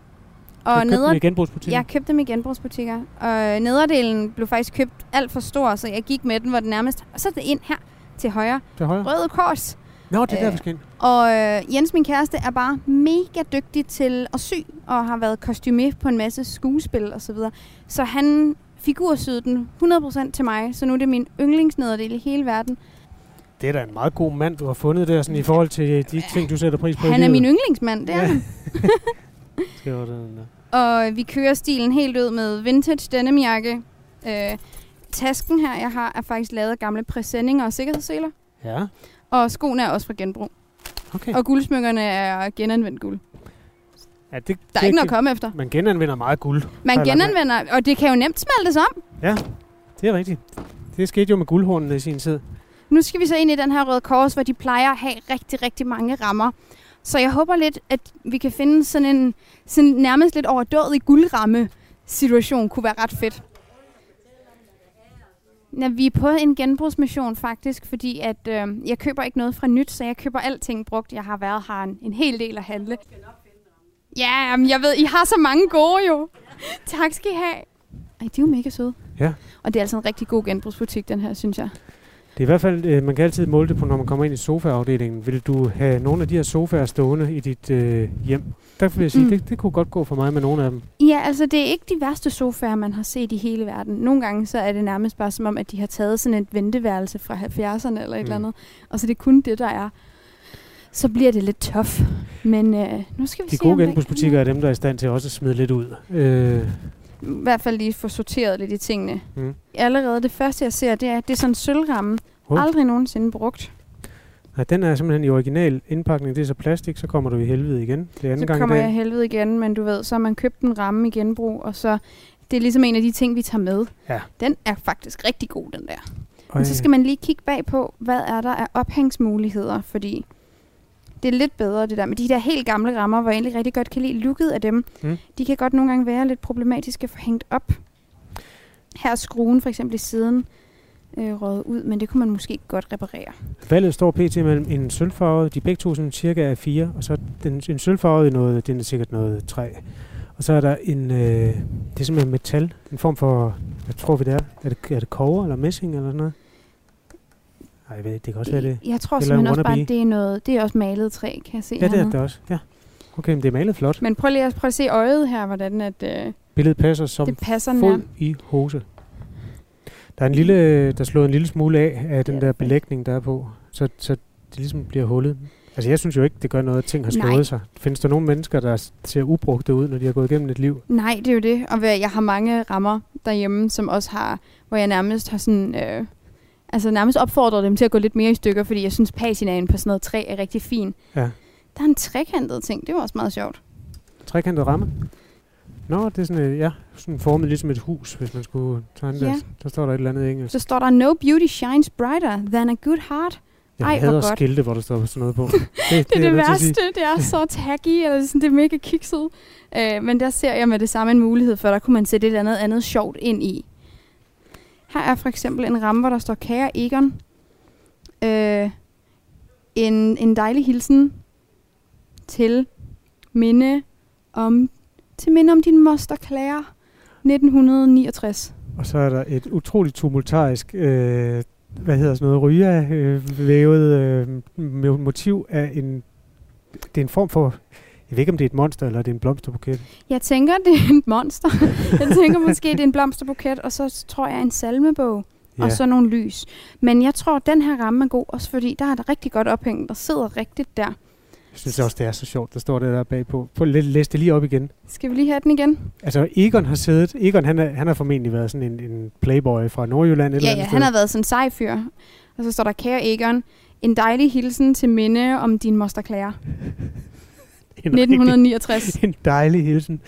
Og du købte neder... dem i genbrugsbutikken? Jeg købte dem i genbrugsbutikker. Og nederdelen blev faktisk købt alt for stor, så jeg gik med den, hvor den nærmest... Og så er det ind her til højre. Til højre? Røde Kors. Nå, det er der, Øh, vi skal ind. Og øh, Jens, min kæreste, er bare mega dygtig til at sy, og har været kostume på en masse skuespil og så videre. Så han figursyede den 100% til mig, så nu er det min yndlingsnederdel i hele verden. Det er da en meget god mand, du har fundet der, sådan i forhold til de ting, du sætter pris på Han er min yndlingsmand, det er Ja. han. <laughs> Skriver den der. Og vi kører stilen helt ud med vintage denimjakke. Øh, tasken her, jeg har, er faktisk lavet af gamle præsendinger og sikkerhedsseler. Ja, Og skoene er også fra genbrug. okay. Og guldsmykkerne er genanvendt guld. Ja, det, Der er det, ikke noget at komme efter. Man genanvender meget guld. Man genanvender, og det kan jo nemt smeltes om. Det er rigtigt. Det skete jo med guldhornene i sin tid. Nu skal vi så ind i den her Røde Kors, hvor de plejer at have rigtig, rigtig mange rammer. Så jeg håber lidt, at vi kan finde sådan en sådan nærmest lidt overdådig guldramme situation, kunne være ret fedt. Ja, vi er på en genbrugsmission faktisk, fordi at øh, jeg køber ikke noget fra nyt, så jeg køber alting brugt. Jeg har været her en, en hel del at handle. Ja, jamen, jeg ved, I har så mange gode jo. tak skal I have. Ej, de er jo mega søde. Ja. Og det er altså en rigtig god genbrugsbutik, den her, synes jeg. Det er i hvert fald, øh, man kan altid måle det på, når man kommer ind i sofaafdelingen. Vil du have nogle af de her sofaer stående i dit øh, hjem? Der vil jeg sige, Mm. det, det kunne godt gå for mig med nogle af dem. Ja, altså det er ikke de værste sofaer, man har set i hele verden. Nogle gange så er det nærmest bare som om, at de har taget sådan et venteværelse fra 70'erne eller et Mm. eller andet. Og så det er kun det, der er. Så bliver det lidt tof. Men øh, nu skal vi De se, gode genbrugsbutikker er dem, der er i stand til også at smide lidt ud. Øh, I hvert fald lige få sorteret lidt i tingene. Mm. Allerede det første, jeg ser, det er, det er sådan en sølvramme. Hov. Aldrig nogensinde brugt. nej, den er simpelthen i original indpakning. Det er så plastik, så kommer du i helvede igen. Det er anden Så gang kommer i jeg dag. i helvede igen, men du ved, så har man købt en ramme i genbrug, og så... Det er ligesom en af de ting, vi tager med. Ja. Den er faktisk rigtig god, den der. Og, Men så skal man lige kigge bag på, hvad er der af ophængsmuligheder, fordi det er lidt bedre det der med de der helt gamle rammer, hvor jeg egentlig rigtig godt kan lide looket af dem. Mm. De kan godt nogle gange være lidt problematiske at få hængt op. Her er skruen for eksempel i siden øh, røget ud, men det kunne man måske godt reparere. Valget står pt. mellem en sølvfarvet, de begge to sådan cirka er fire, og så den, en sølvfarvet i noget, den er sikkert noget træ. Og så er der en, øh, det er simpelthen metal, en form for, hvad tror vi det er? Er det, er det kover eller messing eller sådan noget? Nej, jeg ved det kan også være det. Jeg tror Eller simpelthen en også bare, at det er noget, det er også malet træ, kan jeg se Ja, det er det også. Ja. Okay, men det er malet flot. Men prøv lige at, prøv at se øjet her, hvordan at, øh, Billedet passer som det passer fod nær. i hose. Der er en lille, der er slået en lille smule af af den Ja. der belægning, der er på, så, så det ligesom bliver hullet. Altså jeg synes jo ikke, det gør noget, at ting har Nej. slået sig. Findes der nogle mennesker, der ser ubrugte ud, når de har gået igennem et liv? Nej, det er jo det. Og jeg har mange rammer derhjemme, som også har, hvor jeg nærmest har sådan, øh, altså nærmest opfordret dem til at gå lidt mere i stykker, fordi jeg synes, paginaen på sådan noget træ er rigtig fin. Ja. Der er en trekantet ting, det var også meget sjovt. Trekantet ramme? Nå, det er sådan, ja, sådan formet ligesom et hus, hvis man skulle tegne Ja. det. Der står der et eller andet engelsk. Så står der, no beauty shines brighter than a good heart. Jeg Ej, hader godt. skilte, hvor der står sådan noget på. <laughs> Det, Det er det, til at værste, det er <laughs> så taggy, eller sådan, det er mega kikset. Øh, men der ser jeg med det samme en mulighed for, der kunne man sætte et eller andet andet sjovt ind i. Her er for eksempel en ramme, hvor der står Kære Egon. Øh, en, en dejlig hilsen til minde om, til minde om din moster Claire 1969. Og så er der et utroligt tumultarisk, øh, hvad hedder sådan noget, ryger øh, vævet øh, motiv af en, det er en form for, jeg ved ikke om det er et monster, eller det er en blomsterbuket. Jeg tænker, det er et monster. <laughs> jeg tænker måske, det er en blomsterbuket, og så tror jeg en salmebog. ja. og så nogle lys. Men jeg tror, den her ramme er god, også fordi der er der rigtig godt ophængt, der sidder rigtigt der. Jeg synes også, det er så sjovt, der står det der bagpå. Prøv at læ- læse det lige op igen. Skal vi lige have den igen? Altså, Egon har siddet, Egon han, er, han har formentlig været sådan en, en playboy fra Nordjylland. Et eller Ja, andet ja, han har været sådan en sej fyr. Og så står der, kære Egon, en dejlig hilsen til minde om din moster <laughs> En, rigtig, 1969. <laughs> en dejlig hilsen.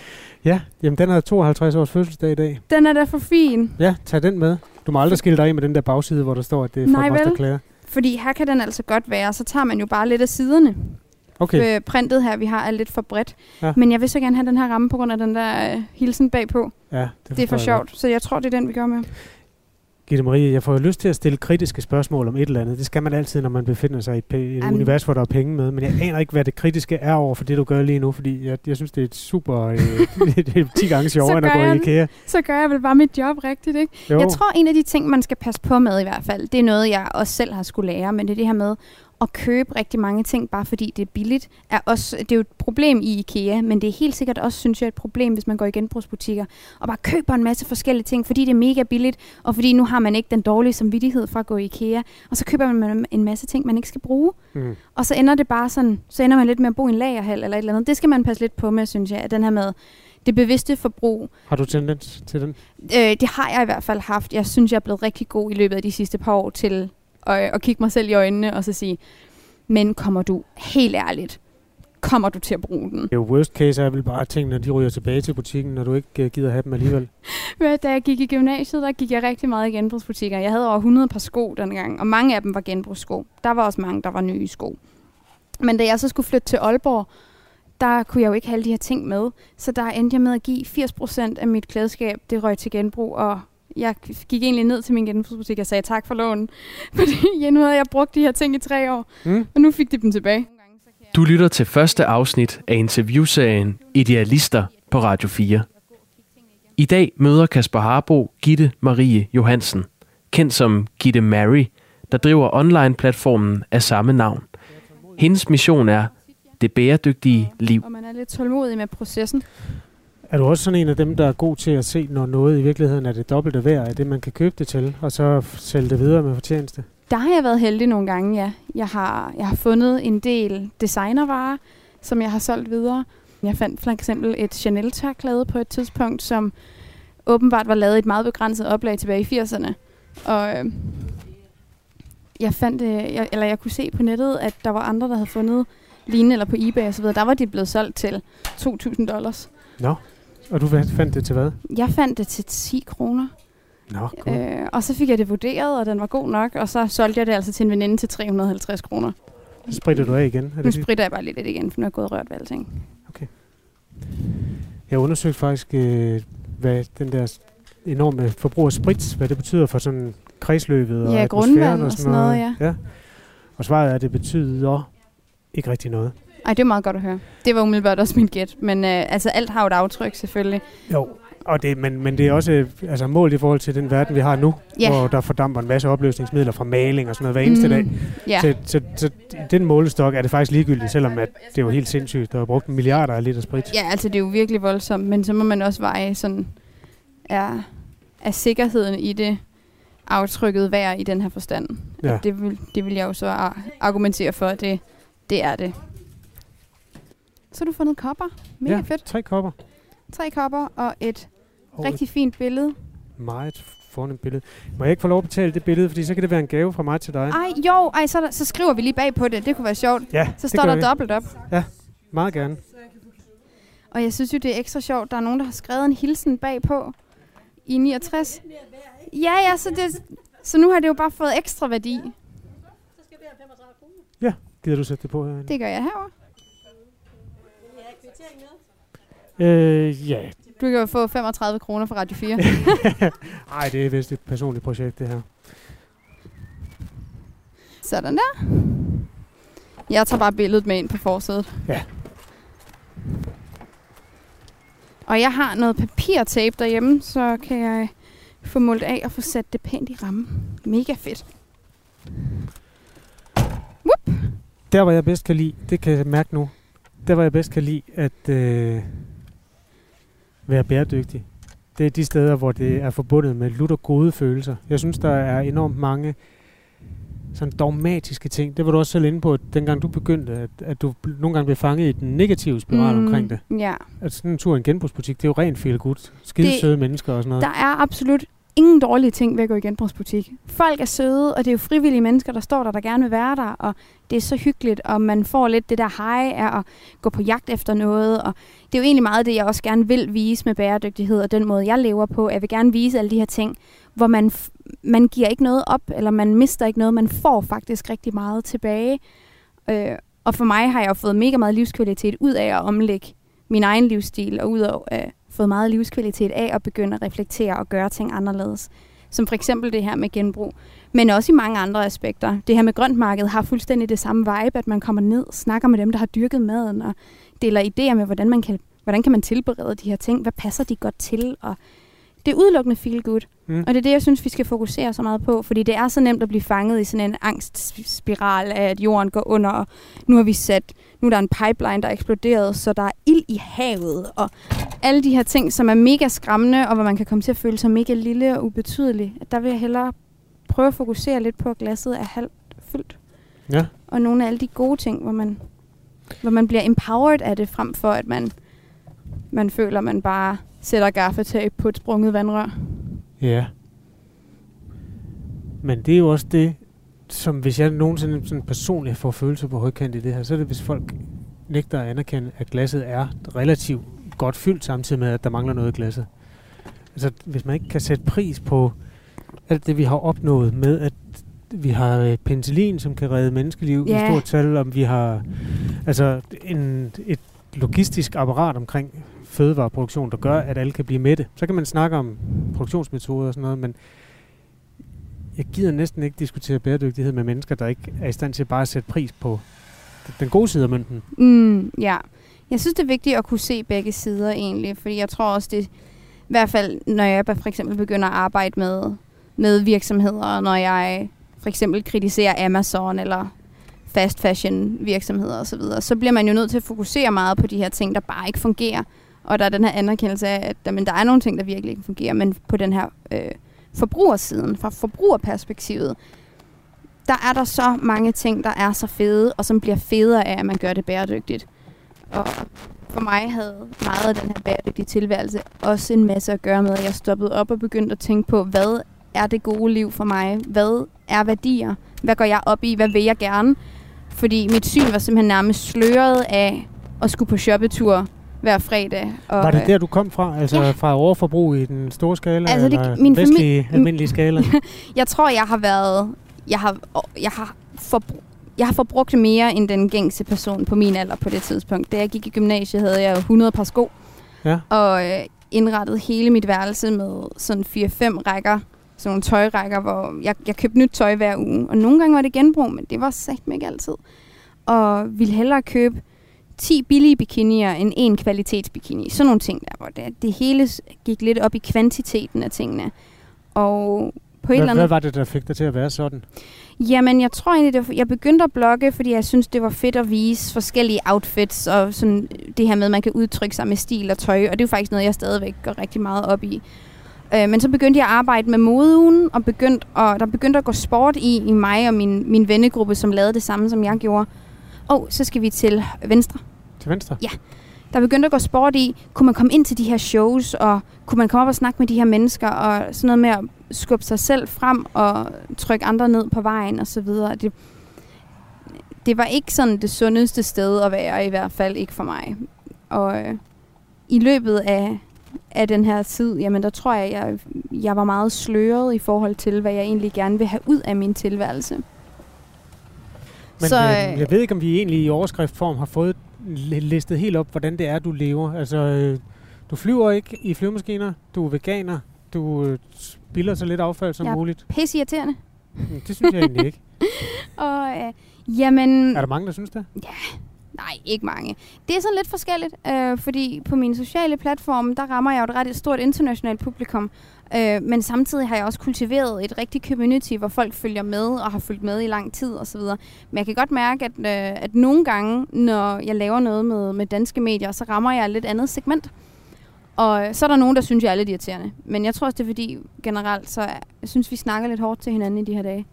Ja, jamen den har 52 års fødselsdag i dag. Den er da for fin. Ja, tag den med. Du må aldrig skille dig af med den der bagside, hvor der står, at det er fra Nej, vel? Claire. Fordi her kan den altså godt være. Så tager man jo bare lidt af siderne. Okay, Øh, printet her, vi har, er lidt for bredt. Ja. Men jeg vil så gerne have den her ramme på grund af den der øh, hilsen bagpå. ja, det, Det er for sjovt. Så jeg tror, det er den, vi gør med. Gitte Marie, jeg får jo lyst til at stille kritiske spørgsmål om et eller andet. Det skal man altid, når man befinder sig i et, et Jamen. univers, hvor der er penge med. Men jeg aner ikke, hvad det kritiske er over for det, du gør lige nu. Fordi jeg, jeg synes, det er et super... Øh, <laughs> det er 10 gange sjovere, end at gå i IKEA. Så gør jeg vel bare mit job rigtigt, ikke? Jo. Jeg tror, en af de ting, man skal passe på med i hvert fald, det er noget, jeg også selv har skulle lære, men det er det her med at købe rigtig mange ting, bare fordi det er billigt. Er også, det er jo et problem i IKEA, men det er helt sikkert også, synes jeg, et problem, hvis man går i genbrugsbutikker og bare køber en masse forskellige ting, fordi det er mega billigt, og fordi nu har man ikke den dårlige samvittighed for at gå i IKEA, og så køber man en masse ting, man ikke skal bruge. Mm. Og så ender det bare sådan, så ender man lidt med at bo i en lagerhal eller et eller andet. Det skal man passe lidt på med, synes jeg, at den her med det bevidste forbrug, Har du tendens til den? Øh, det har jeg i hvert fald haft. Jeg synes, jeg er blevet rigtig god i løbet af de sidste par år til at, at kigge mig selv i øjnene og så sige, men kommer du helt ærligt, kommer du til at bruge den. Jo worst case er vel bare ting, når de ryger tilbage til butikken, når du ikke uh, gider have dem alligevel. <laughs> Da jeg gik i gymnasiet, der gik jeg rigtig meget i genbrugsbutikker. Jeg havde over 100 par sko dengang, og mange af dem var genbrugssko. Der var også mange, der var nye sko. Men da jeg så skulle flytte til Aalborg, der kunne jeg jo ikke have alle de her ting med. Så der endte jeg med at give 80% af mit klædeskab, det røg til genbrug, og jeg gik egentlig ned til min genbrugsbutik og sagde tak for lånen. <laughs> Fordi ja, nu havde jeg brugt de her ting i tre år, Mm? og nu fik de dem tilbage. Du lytter til første afsnit af interviewserien Idealister på Radio 4. I dag møder Kasper Harbo Gitte Marie Johansen, kendt som Gitte Mary, der driver online-platformen af samme navn. Hendes mission er det bæredygtige liv. Og man er lidt tålmodig med processen. Er du også sådan en af dem, der er god til at se, når noget i virkeligheden er det dobbelte værd af det, man kan købe det til, og så sælge det videre med fortjeneste? Der har jeg været heldig nogle gange, ja. Jeg har, jeg har fundet en del designervarer, som jeg har solgt videre. Jeg fandt for eksempel et Chanel-tørklæde på et tidspunkt, som åbenbart var lavet i et meget begrænset oplag tilbage i 80'erne. Og øh, jeg fandt, øh, jeg, eller jeg kunne se på nettet, at der var andre, der havde fundet lignende, eller på eBay osv. Der var de blevet solgt til 2.000 dollars. Nå, og du fa- fandt det til hvad? Jeg fandt det til 10 kroner. Nå, cool. Øh, og så fik jeg det vurderet, og den var god nok, og så solgte jeg det altså til en veninde til 350 kroner. Så spritter du af igen. Er Nu det det? spritter jeg bare lidt igen, for nu er jeg gået og rørt ved alting. Jeg undersøgte faktisk, øh, hvad den der enorme forbrug af sprit, hvad det betyder for sådan kredsløbet og Ja, atmosfæren grundvand og sådan noget, ja. ja. Og svaret er, at det betyder ikke rigtig noget. Ej, det er meget godt at høre. Det var umiddelbart også mit gæt, men øh, altså alt har jo et aftryk selvfølgelig. Jo, og det, men, men det er også øh, altså, målt i forhold til den verden, vi har nu, Ja. hvor der fordamper en masse opløsningsmidler fra maling og sådan noget hver eneste mm. dag. Ja, Så, så, så den målestok er det faktisk ligegyldigt, selvom at det er jo helt sindssygt. Der er brugt milliarder af liter sprit. ja, altså det er jo virkelig voldsomt, men så må man også veje sådan, er, er sikkerheden i det aftrykket værd i den her forstand. Ja. Og Det, vil, det vil jeg jo så ar- argumentere for, at det, det er det. Så har du fundet kopper. Mega ja, fedt. tre kopper. Tre kopper og et Og rigtig fint billede. et meget fornemt billede. Må jeg ikke få lov at betale det billede, fordi så kan det være en gave fra mig til dig? Ej, jo, ej, så, der- så skriver vi lige bag på det. Det kunne være sjovt. Ja, Så står der vi. dobbelt op. Meget gerne. Og jeg synes jo, det er ekstra sjovt. Der er nogen, der har skrevet en hilsen bagpå i 69. Ja, ja, så, det, så nu har det jo bare fået ekstra værdi. Gider du sætte det på herinde? Det gør jeg herovre. Øh, ja. Du kan jo få 35 kroner fra Radio 4. <laughs> <laughs> Ej, det er vist et personligt projekt, det her. Sådan der. Jeg tager bare billedet med ind på forsædet. Ja. Og jeg har noget papirtape derhjemme, så kan jeg få målt af og få sat det pænt i rammen. Mega fedt. Der, hvor jeg bedst kan lide, det kan jeg mærke nu, der, hvor jeg bedst kan lide at øh, være bæredygtig, det er de steder, hvor det er forbundet med lutter gode følelser. Jeg synes, der er enormt mange sådan dogmatiske ting. Det var du også selv inde på, at dengang du begyndte, at, at du nogle gange blev fanget i den negative spiral mm. omkring det. Ja. At sådan en tur i en genbrugsbutik, det er jo rent feel good. Skide Det- søde mennesker og sådan noget. Der er absolut ingen dårlige ting ved at gå i genbrugsbutik. Folk er søde, og det er jo frivillige mennesker, der står der, der gerne vil være der, og det er så hyggeligt, og man får lidt det der hej af at gå på jagt efter noget, og det er jo egentlig meget det, jeg også gerne vil vise med bæredygtighed, og den måde, jeg lever på. Jeg vil gerne vise alle de her ting, hvor man, f- man giver ikke noget op, eller man mister ikke noget, man får faktisk rigtig meget tilbage. Øh, og for mig har jeg jo fået mega meget livskvalitet ud af at omlægge min egen livsstil, og ud af øh, fået meget livskvalitet af at begynde at reflektere og gøre ting anderledes. Som for eksempel det her med genbrug. Men også i mange andre aspekter. Det her med grøntmarkedet har fuldstændig det samme vibe, at man kommer ned, snakker med dem, der har dyrket maden, og deler idéer med, hvordan man kan, hvordan kan man tilberede de her ting, hvad passer de godt til, og det er udelukkende feel good. Mm. Og det er det, jeg synes, vi skal fokusere så meget på, fordi det er så nemt at blive fanget i sådan en angstspiral af, at jorden går under, og nu har vi sat, nu er der en pipeline, der er eksploderet, så der er ild i havet, og alle de her ting, som er mega skræmmende, og hvor man kan komme til at føle sig mega lille og ubetydelig. Der vil jeg hellere prøve at fokusere lidt på, at glasset er halvt fyldt. Ja. Og nogle af alle de gode ting, hvor man, hvor man bliver empowered af det, frem for at man, man føler, at man bare sætter gaffetape på et sprunget vandrør. Ja. Men det er jo også det, som hvis jeg nogensinde sådan personligt får følelser på højkant i det her, så er det hvis folk nægter at anerkende, at glasset er relativt godt fyldt, samtidig med, at der mangler noget i glasset. Altså, hvis man ikke kan sætte pris på alt det, vi har opnået med, at vi har øh, penicillin, som kan redde menneskeliv Ja. i stort tal, om vi har altså en, et logistisk apparat omkring fødevareproduktion, der gør, at alle kan blive mætte. Så kan man snakke om produktionsmetoder og sådan noget, men jeg gider næsten ikke diskutere bæredygtighed med mennesker, der ikke er i stand til bare at sætte pris på den gode side af mønten. Mm, ja. Jeg synes, det er vigtigt at kunne se begge sider egentlig, fordi jeg tror også, det i hvert fald, når jeg for eksempel begynder at arbejde med, med virksomheder, når jeg for eksempel kritiserer Amazon eller fast fashion virksomheder osv., så, så bliver man jo nødt til at fokusere meget på de her ting, der bare ikke fungerer. Og der er den her anerkendelse af, at jamen, der er nogle ting, der virkelig ikke fungerer, men på den her øh, forbrugersiden, fra forbrugerperspektivet, der er der så mange ting, der er så fede, og som bliver federe af, at man gør det bæredygtigt. Og for mig havde meget af den her bæredygtige tilværelse også en masse at gøre med, at jeg stoppede op og begyndte at tænke på, hvad er det gode liv for mig? Hvad er værdier? Hvad går jeg op i? Hvad vil jeg gerne? Fordi mit syn var simpelthen nærmest sløret af at skulle på shoppetur hver fredag. Og, Var det øh, der, du kom fra? Altså Ja. fra overforbrug i den store skala, Altså, det- eller min den vestlige, almindelige skala? <laughs> Jeg tror, jeg har været... Jeg har, jeg har, forbru- jeg har forbrugt mere end den gængse person på min alder på det tidspunkt. Da jeg gik i gymnasiet, havde jeg 100 par sko. Ja. Og øh, indrettet hele mit værelse med sådan 4-5 rækker. Sådan nogle tøjrækker, hvor jeg, jeg købte nyt tøj hver uge. Og nogle gange var det genbrug, men det var sagt ikke altid. Og ville hellere købe 10 billige bikinier end en kvalitetsbikini. Sådan nogle ting der, hvor det, det hele gik lidt op i kvantiteten af tingene. Og på et eller Hvad, andet hvad var det, der fik dig til at være sådan? Jamen, jeg tror egentlig, det var, jeg begyndte at blogge, fordi jeg synes, det var fedt at vise forskellige outfits, og sådan det her med, at man kan udtrykke sig med stil og tøj, og det er jo faktisk noget, jeg stadigvæk går rigtig meget op i. Øh, men så begyndte jeg at arbejde med modeugen, og, begyndte, og der begyndte at gå sport i, i mig og min, min vennegruppe, som lavede det samme, som jeg gjorde. Og så skal vi til venstre. Til venstre? Ja. Der begyndte at gå sport i, kunne man komme ind til de her shows, og kunne man komme op og snakke med de her mennesker, og sådan noget med at skubbe sig selv frem og trykke andre ned på vejen og så videre. Det, det var ikke sådan det sundeste sted at være, i hvert fald ikke for mig. Og øh, i løbet af, af den her tid, jamen der tror jeg, jeg, jeg var meget sløret i forhold til, hvad jeg egentlig gerne vil have ud af min tilværelse. Men Så, øh, øh, jeg ved ikke, om vi egentlig i overskriftform har fået li- listet helt op, hvordan det er, du lever. Altså, øh, du flyver ikke i flyvemaskiner, du er veganer, du øh, spilder så lidt affald som Ja. muligt. Pisse irriterende. Det synes jeg egentlig ikke. <laughs> Og øh, jamen... Er der mange, der synes det? Nej, ikke mange. Det er sådan lidt forskelligt, øh, fordi på mine sociale platforme, der rammer jeg jo et ret stort internationalt publikum. Øh, men samtidig har jeg også kultiveret et rigtigt community, hvor folk følger med og har fulgt med i lang tid osv. Men jeg kan godt mærke, at, øh, at nogle gange, når jeg laver noget med, med danske medier, så rammer jeg et lidt andet segment. Og så er der nogen, der synes, jeg er lidt irriterende. Men jeg tror også, det er fordi generelt, så jeg synes, vi snakker lidt hårdt til hinanden i de her dage.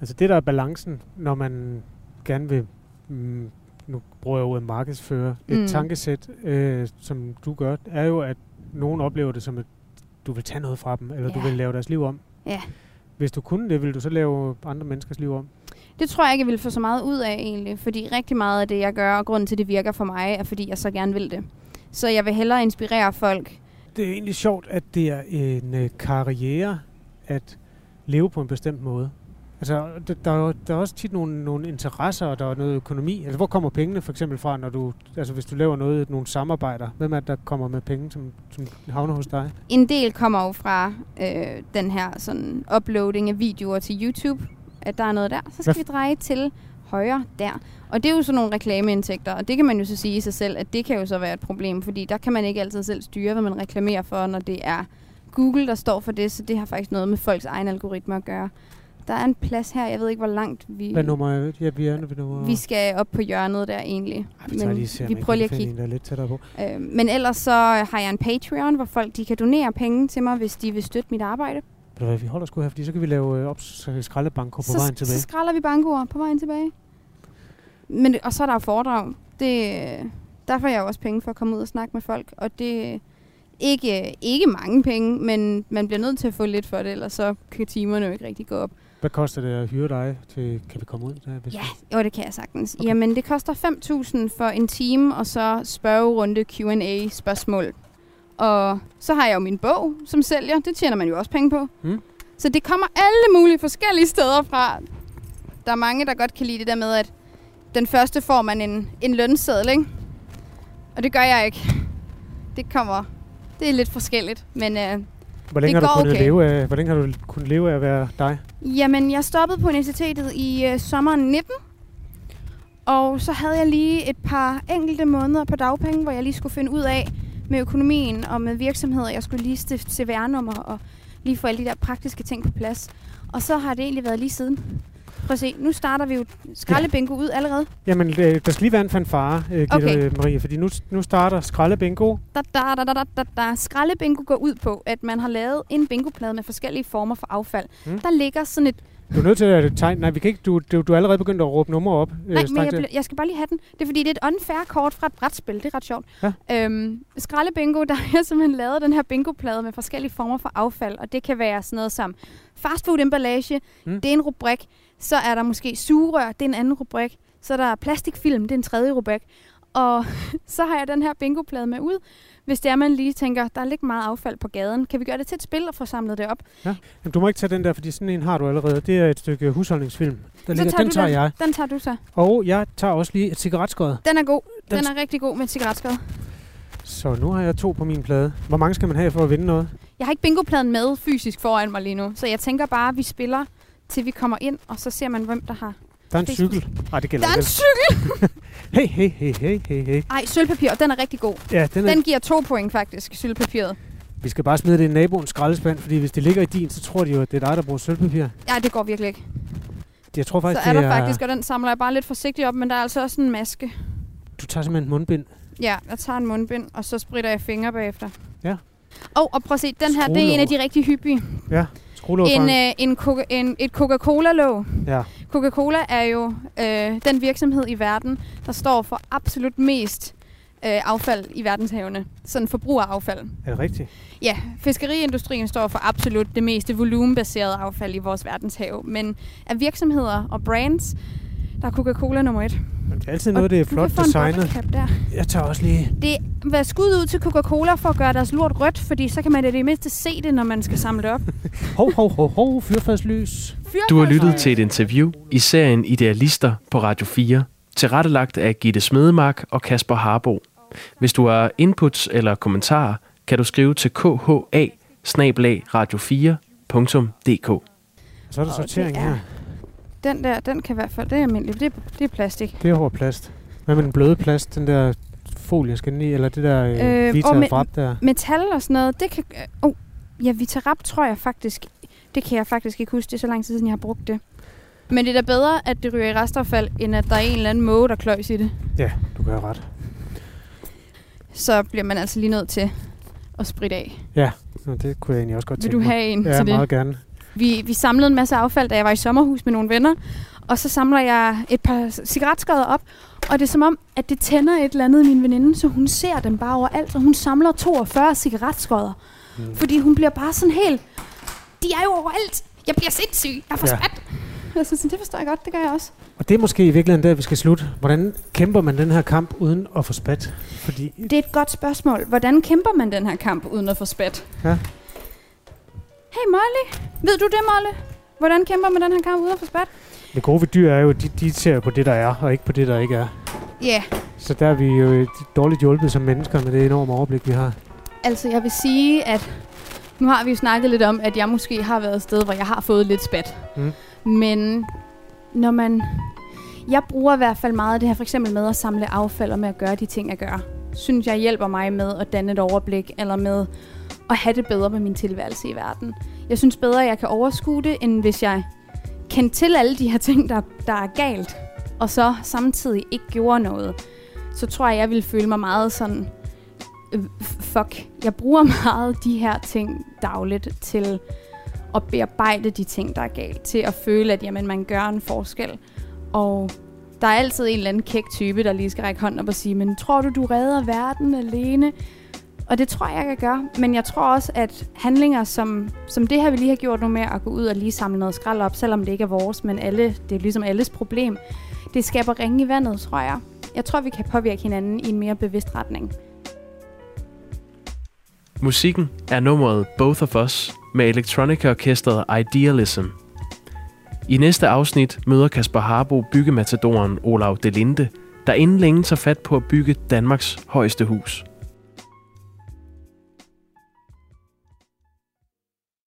Altså det, der er balancen, når man gerne vil, mm, nu bruger jeg ordet markedsføre, et Mm. tankesæt, øh, som du gør, er jo, at nogen oplever det som, at du vil tage noget fra dem, eller du Ja. vil lave deres liv om. Ja. Hvis du kunne det, ville du så lave andre menneskers liv om? Det tror jeg ikke, jeg vil få så meget ud af egentlig, fordi rigtig meget af det, jeg gør, og grunden til, at det virker for mig, er fordi jeg så gerne vil det. Så jeg vil hellere inspirere folk. Det er egentlig sjovt, at det er en øh, karriere at leve på en bestemt måde. Altså, der, er jo- der er også tit nogle, nogle interesser, og der er noget økonomi. Altså, hvor kommer pengene for eksempel fra, når du, altså, hvis du laver noget, nogle samarbejder? Hvem er det, der kommer med penge, som, som havner hos dig? En del kommer jo fra øh, den her sådan uploading af videoer til YouTube, at der er noget der. Så skal Hvad vi dreje til højre der. Og det er jo sådan nogle reklameindtægter, og det kan man jo så sige i sig selv, at det kan jo så være et problem, fordi der kan man ikke altid selv styre, hvad man reklamerer for, når det er Google, der står for det, så det har faktisk noget med folks egen algoritmer at gøre. Der er en plads her, jeg ved ikke, hvor langt vi... Hvad nummer er Ja, vi er ved nummer... Vi skal op på hjørnet der egentlig. Ej, vi tager lige vi prøver lige at kigge. Der er lidt tættere på. Øh, men ellers så har jeg en Patreon, hvor folk de kan donere penge til mig, hvis de vil støtte mit arbejde. Ved du vi holder sgu her, fordi så kan vi lave øh, op skraldebanko på så, vejen tilbage. så skralder vi bankoer på vejen tilbage. Men, og så er der foredrag. Det, der får jeg jo også penge for at komme ud og snakke med folk. Og det, Ikke, ikke mange penge, men man bliver nødt til at få lidt for det, ellers så kan timerne jo ikke rigtig gå op. Hvad koster det at hyre dig til, kan vi komme ud der? Hvis Ja, jo, det kan jeg sagtens. Okay. Jamen, det koster 5.000 for en time, og så spørgerunde Q&A spørgsmål. Og så har jeg jo min bog, som sælger. Det tjener man jo også penge på. Mm. Så det kommer alle mulige forskellige steder fra. Der er mange, der godt kan lide det der med, at den første får man en, en lønseddel, ikke? Og det gør jeg ikke. Det kommer... Det er lidt forskelligt, men... Øh, Hvor længe det har du kunnet okay. leve af, hvor længe har du kunnet leve af at være dig? Jamen, jeg stoppede på universitetet i øh, sommeren 19. Og så havde jeg lige et par enkelte måneder på dagpenge, hvor jeg lige skulle finde ud af med økonomien og med virksomheder. Jeg skulle lige stifte CVR-nummer og lige få alle de der praktiske ting på plads. Og så har det egentlig været lige siden. Prøv at se, nu starter vi jo skraldebingo ud allerede. Jamen, øh, der skal lige være en fanfare, øh, Gitte Okay. Marie, fordi nu, nu starter skraldebingo. Da, da, da, da, da, da, da. Skraldebingo går ud på, at man har lavet en bingoplade med forskellige former for affald. Mm. Der ligger sådan et Du er nødt til at tegne. Nej, vi kan ikke, du, du, du er allerede begyndt at råbe numre op. øh, Nej, men jeg, bl- jeg skal bare lige have den. Det er fordi, det er et unfair kort fra et brætspil. Det er ret sjovt. Ja. Øhm, Skraldebingo, <laughs> der har jeg simpelthen lavet den her bingoplade med forskellige former for affald. Og det kan være sådan noget som fastfood-emballage. Mm. Det er en rubrik. Så er der måske sugerør. Det er en anden rubrik. Så er der plastikfilm. Det er en tredje rubrik. Og <laughs> så har jeg den her bingoplade med ud. Hvis det er, man lige tænker, der er lidt meget affald på gaden. Kan vi gøre det til et spil og få samlet det op? Jamen, du må ikke tage den der, fordi sådan en har du allerede. Det er et stykke husholdningsfilm. Der Så ligger, tager den tager den. jeg. Den tager du så. Og jeg tager også lige et cigaretskod. Den er god. Den Den er rigtig god med et cigaretskod. Så nu har jeg to på min plade. Hvor mange skal man have for at vinde noget? Jeg har ikke bingopladen med fysisk foran mig lige nu, så jeg tænker bare, at vi spiller, til vi kommer ind, og så ser man, hvem der har. Der er en cykel. Nej, det gælder Der er en cykel! <laughs> Hey, hey, hey, hey, hey, hey. Ej, sølvpapir, den er rigtig god. Ja, den er, Den giver to point faktisk, sølvpapiret. vi skal bare smide det i naboens skraldespand, fordi hvis det ligger i din, så tror de jo, at det er dig, der bruger sølvpapir. Ja, det går virkelig ikke. Jeg tror Så faktisk, er det der faktisk, og den samler jeg bare lidt forsigtigt op, men der er altså også en maske. Du tager simpelthen mundbind. Ja, jeg tager en mundbind, og så spritter jeg fingre bagefter. Ja. Og, og prøv at se, den her, det er en af de rigtig hyppige. Skruelåg En, en, øh, en, Coca- en, et Coca-Cola-låg. Ja. Coca-Cola er jo øh, den virksomhed i verden, der står for absolut mest øh, affald i verdenshavene. Sådan forbrugeraffald. Er det rigtigt? Ja, fiskeriindustrien står for absolut det meste volumenbaserede affald i vores verdenshav. Men af virksomheder og brands, der er Coca-Cola nummer et. Men det er altid noget, det er flot designet. Jeg tager også lige... Det var skud ud til Coca-Cola for at gøre deres lort rødt, fordi så kan man i det mindste se det, når man skal samle det op. <laughs> Hov, hov, hov, hov, fyrfadslys. Du har lyttet til et interview i serien Idealister på Radio 4, tilrettelagt af Gitte Smedemark og Kasper Harbo. Hvis du har inputs eller kommentarer, kan du skrive til kha radio4.dk. Så er der Og sortering det er- her. Den der, den kan i hvert fald, det er almindeligt, det, er- det er plastik. Det er hård plast. Hvad med den bløde plast? Den der folie skal den i, eller det der øh, Øh, Vita og Frap der? Metal og sådan noget, det kan... Øh, oh, ja, Vitarap tror jeg faktisk... Det kan jeg faktisk ikke huske, det er så lang tid siden, jeg har brugt det. Men det er da bedre, at det ryger i restaffald, end at der er en eller anden måge, der kløjs i det. Ja, du kan have ret. Så bliver man altså lige nødt til at spritte af. Nå, det kunne jeg egentlig også godt Vil tænke du mig. have en Ja, til det? meget gerne. Vi, vi samlede en masse affald, da jeg var i sommerhus med nogle venner. Og så samler jeg et par cigaretskåder op. Og det er som om, at det tænder et eller andet i min veninde, så hun ser dem bare overalt. Og hun samler 42 cigaretskåder. Mm. Fordi hun bliver bare sådan helt... De er jo overalt. Jeg bliver sindssyg. Jeg får Ja. ja. Altså, så det forstår jeg godt. Det gør jeg også. Og det er måske i virkeligheden der, vi skal slutte. Hvordan kæmper man den her kamp uden at få spat? Fordi Det er et godt spørgsmål. Hvordan kæmper man den her kamp uden at få spat? Ja. Hey Molly. Ved du det, Molly? Hvordan kæmper man den her kamp uden at få spat? det gode ved dyr er jo, at de, de ser på det, der er, og ikke på det, der ikke er. Ja, yeah. Så der er vi jo dårligt hjulpet som mennesker med det enorme overblik, vi har. altså jeg vil sige, at nu har vi jo snakket lidt om, at jeg måske har været et sted, hvor jeg har fået lidt spat. Mm. Men når man... Jeg bruger i hvert fald meget af det her, for eksempel med at samle affald og med at gøre de ting, jeg gør. Synes jeg hjælper mig med at danne et overblik, eller med at have det bedre med min tilværelse i verden. Jeg synes bedre, at jeg kan overskue det, end hvis jeg kendte til alle de her ting, der, der er galt, og så samtidig ikke gjorde noget. Så tror jeg, jeg ville føle mig meget sådan øh, fuck, jeg bruger <laughs> meget de her ting dagligt til at bearbejde de ting, der er galt. Til at føle, at jamen, man gør en forskel. Og der er altid en eller anden kæk type, der lige skal række hånden op og sige, men tror du, du redder verden alene? Og det tror jeg, jeg kan gøre. Men jeg tror også, at handlinger som, som det her, vi lige har gjort nu med at gå ud og lige samle noget skrald op, selvom det ikke er vores, men alle, det er ligesom alles problem, det skaber ringe i vandet, tror jeg. Jeg tror, vi kan påvirke hinanden i en mere bevidst retning. Musikken er nummeret Both of Us med elektronikerorkestret Idealism. I næste afsnit møder Kasper Harbo byggematadoren Olav Delinde, der inden længe tager fat på at bygge Danmarks højeste hus.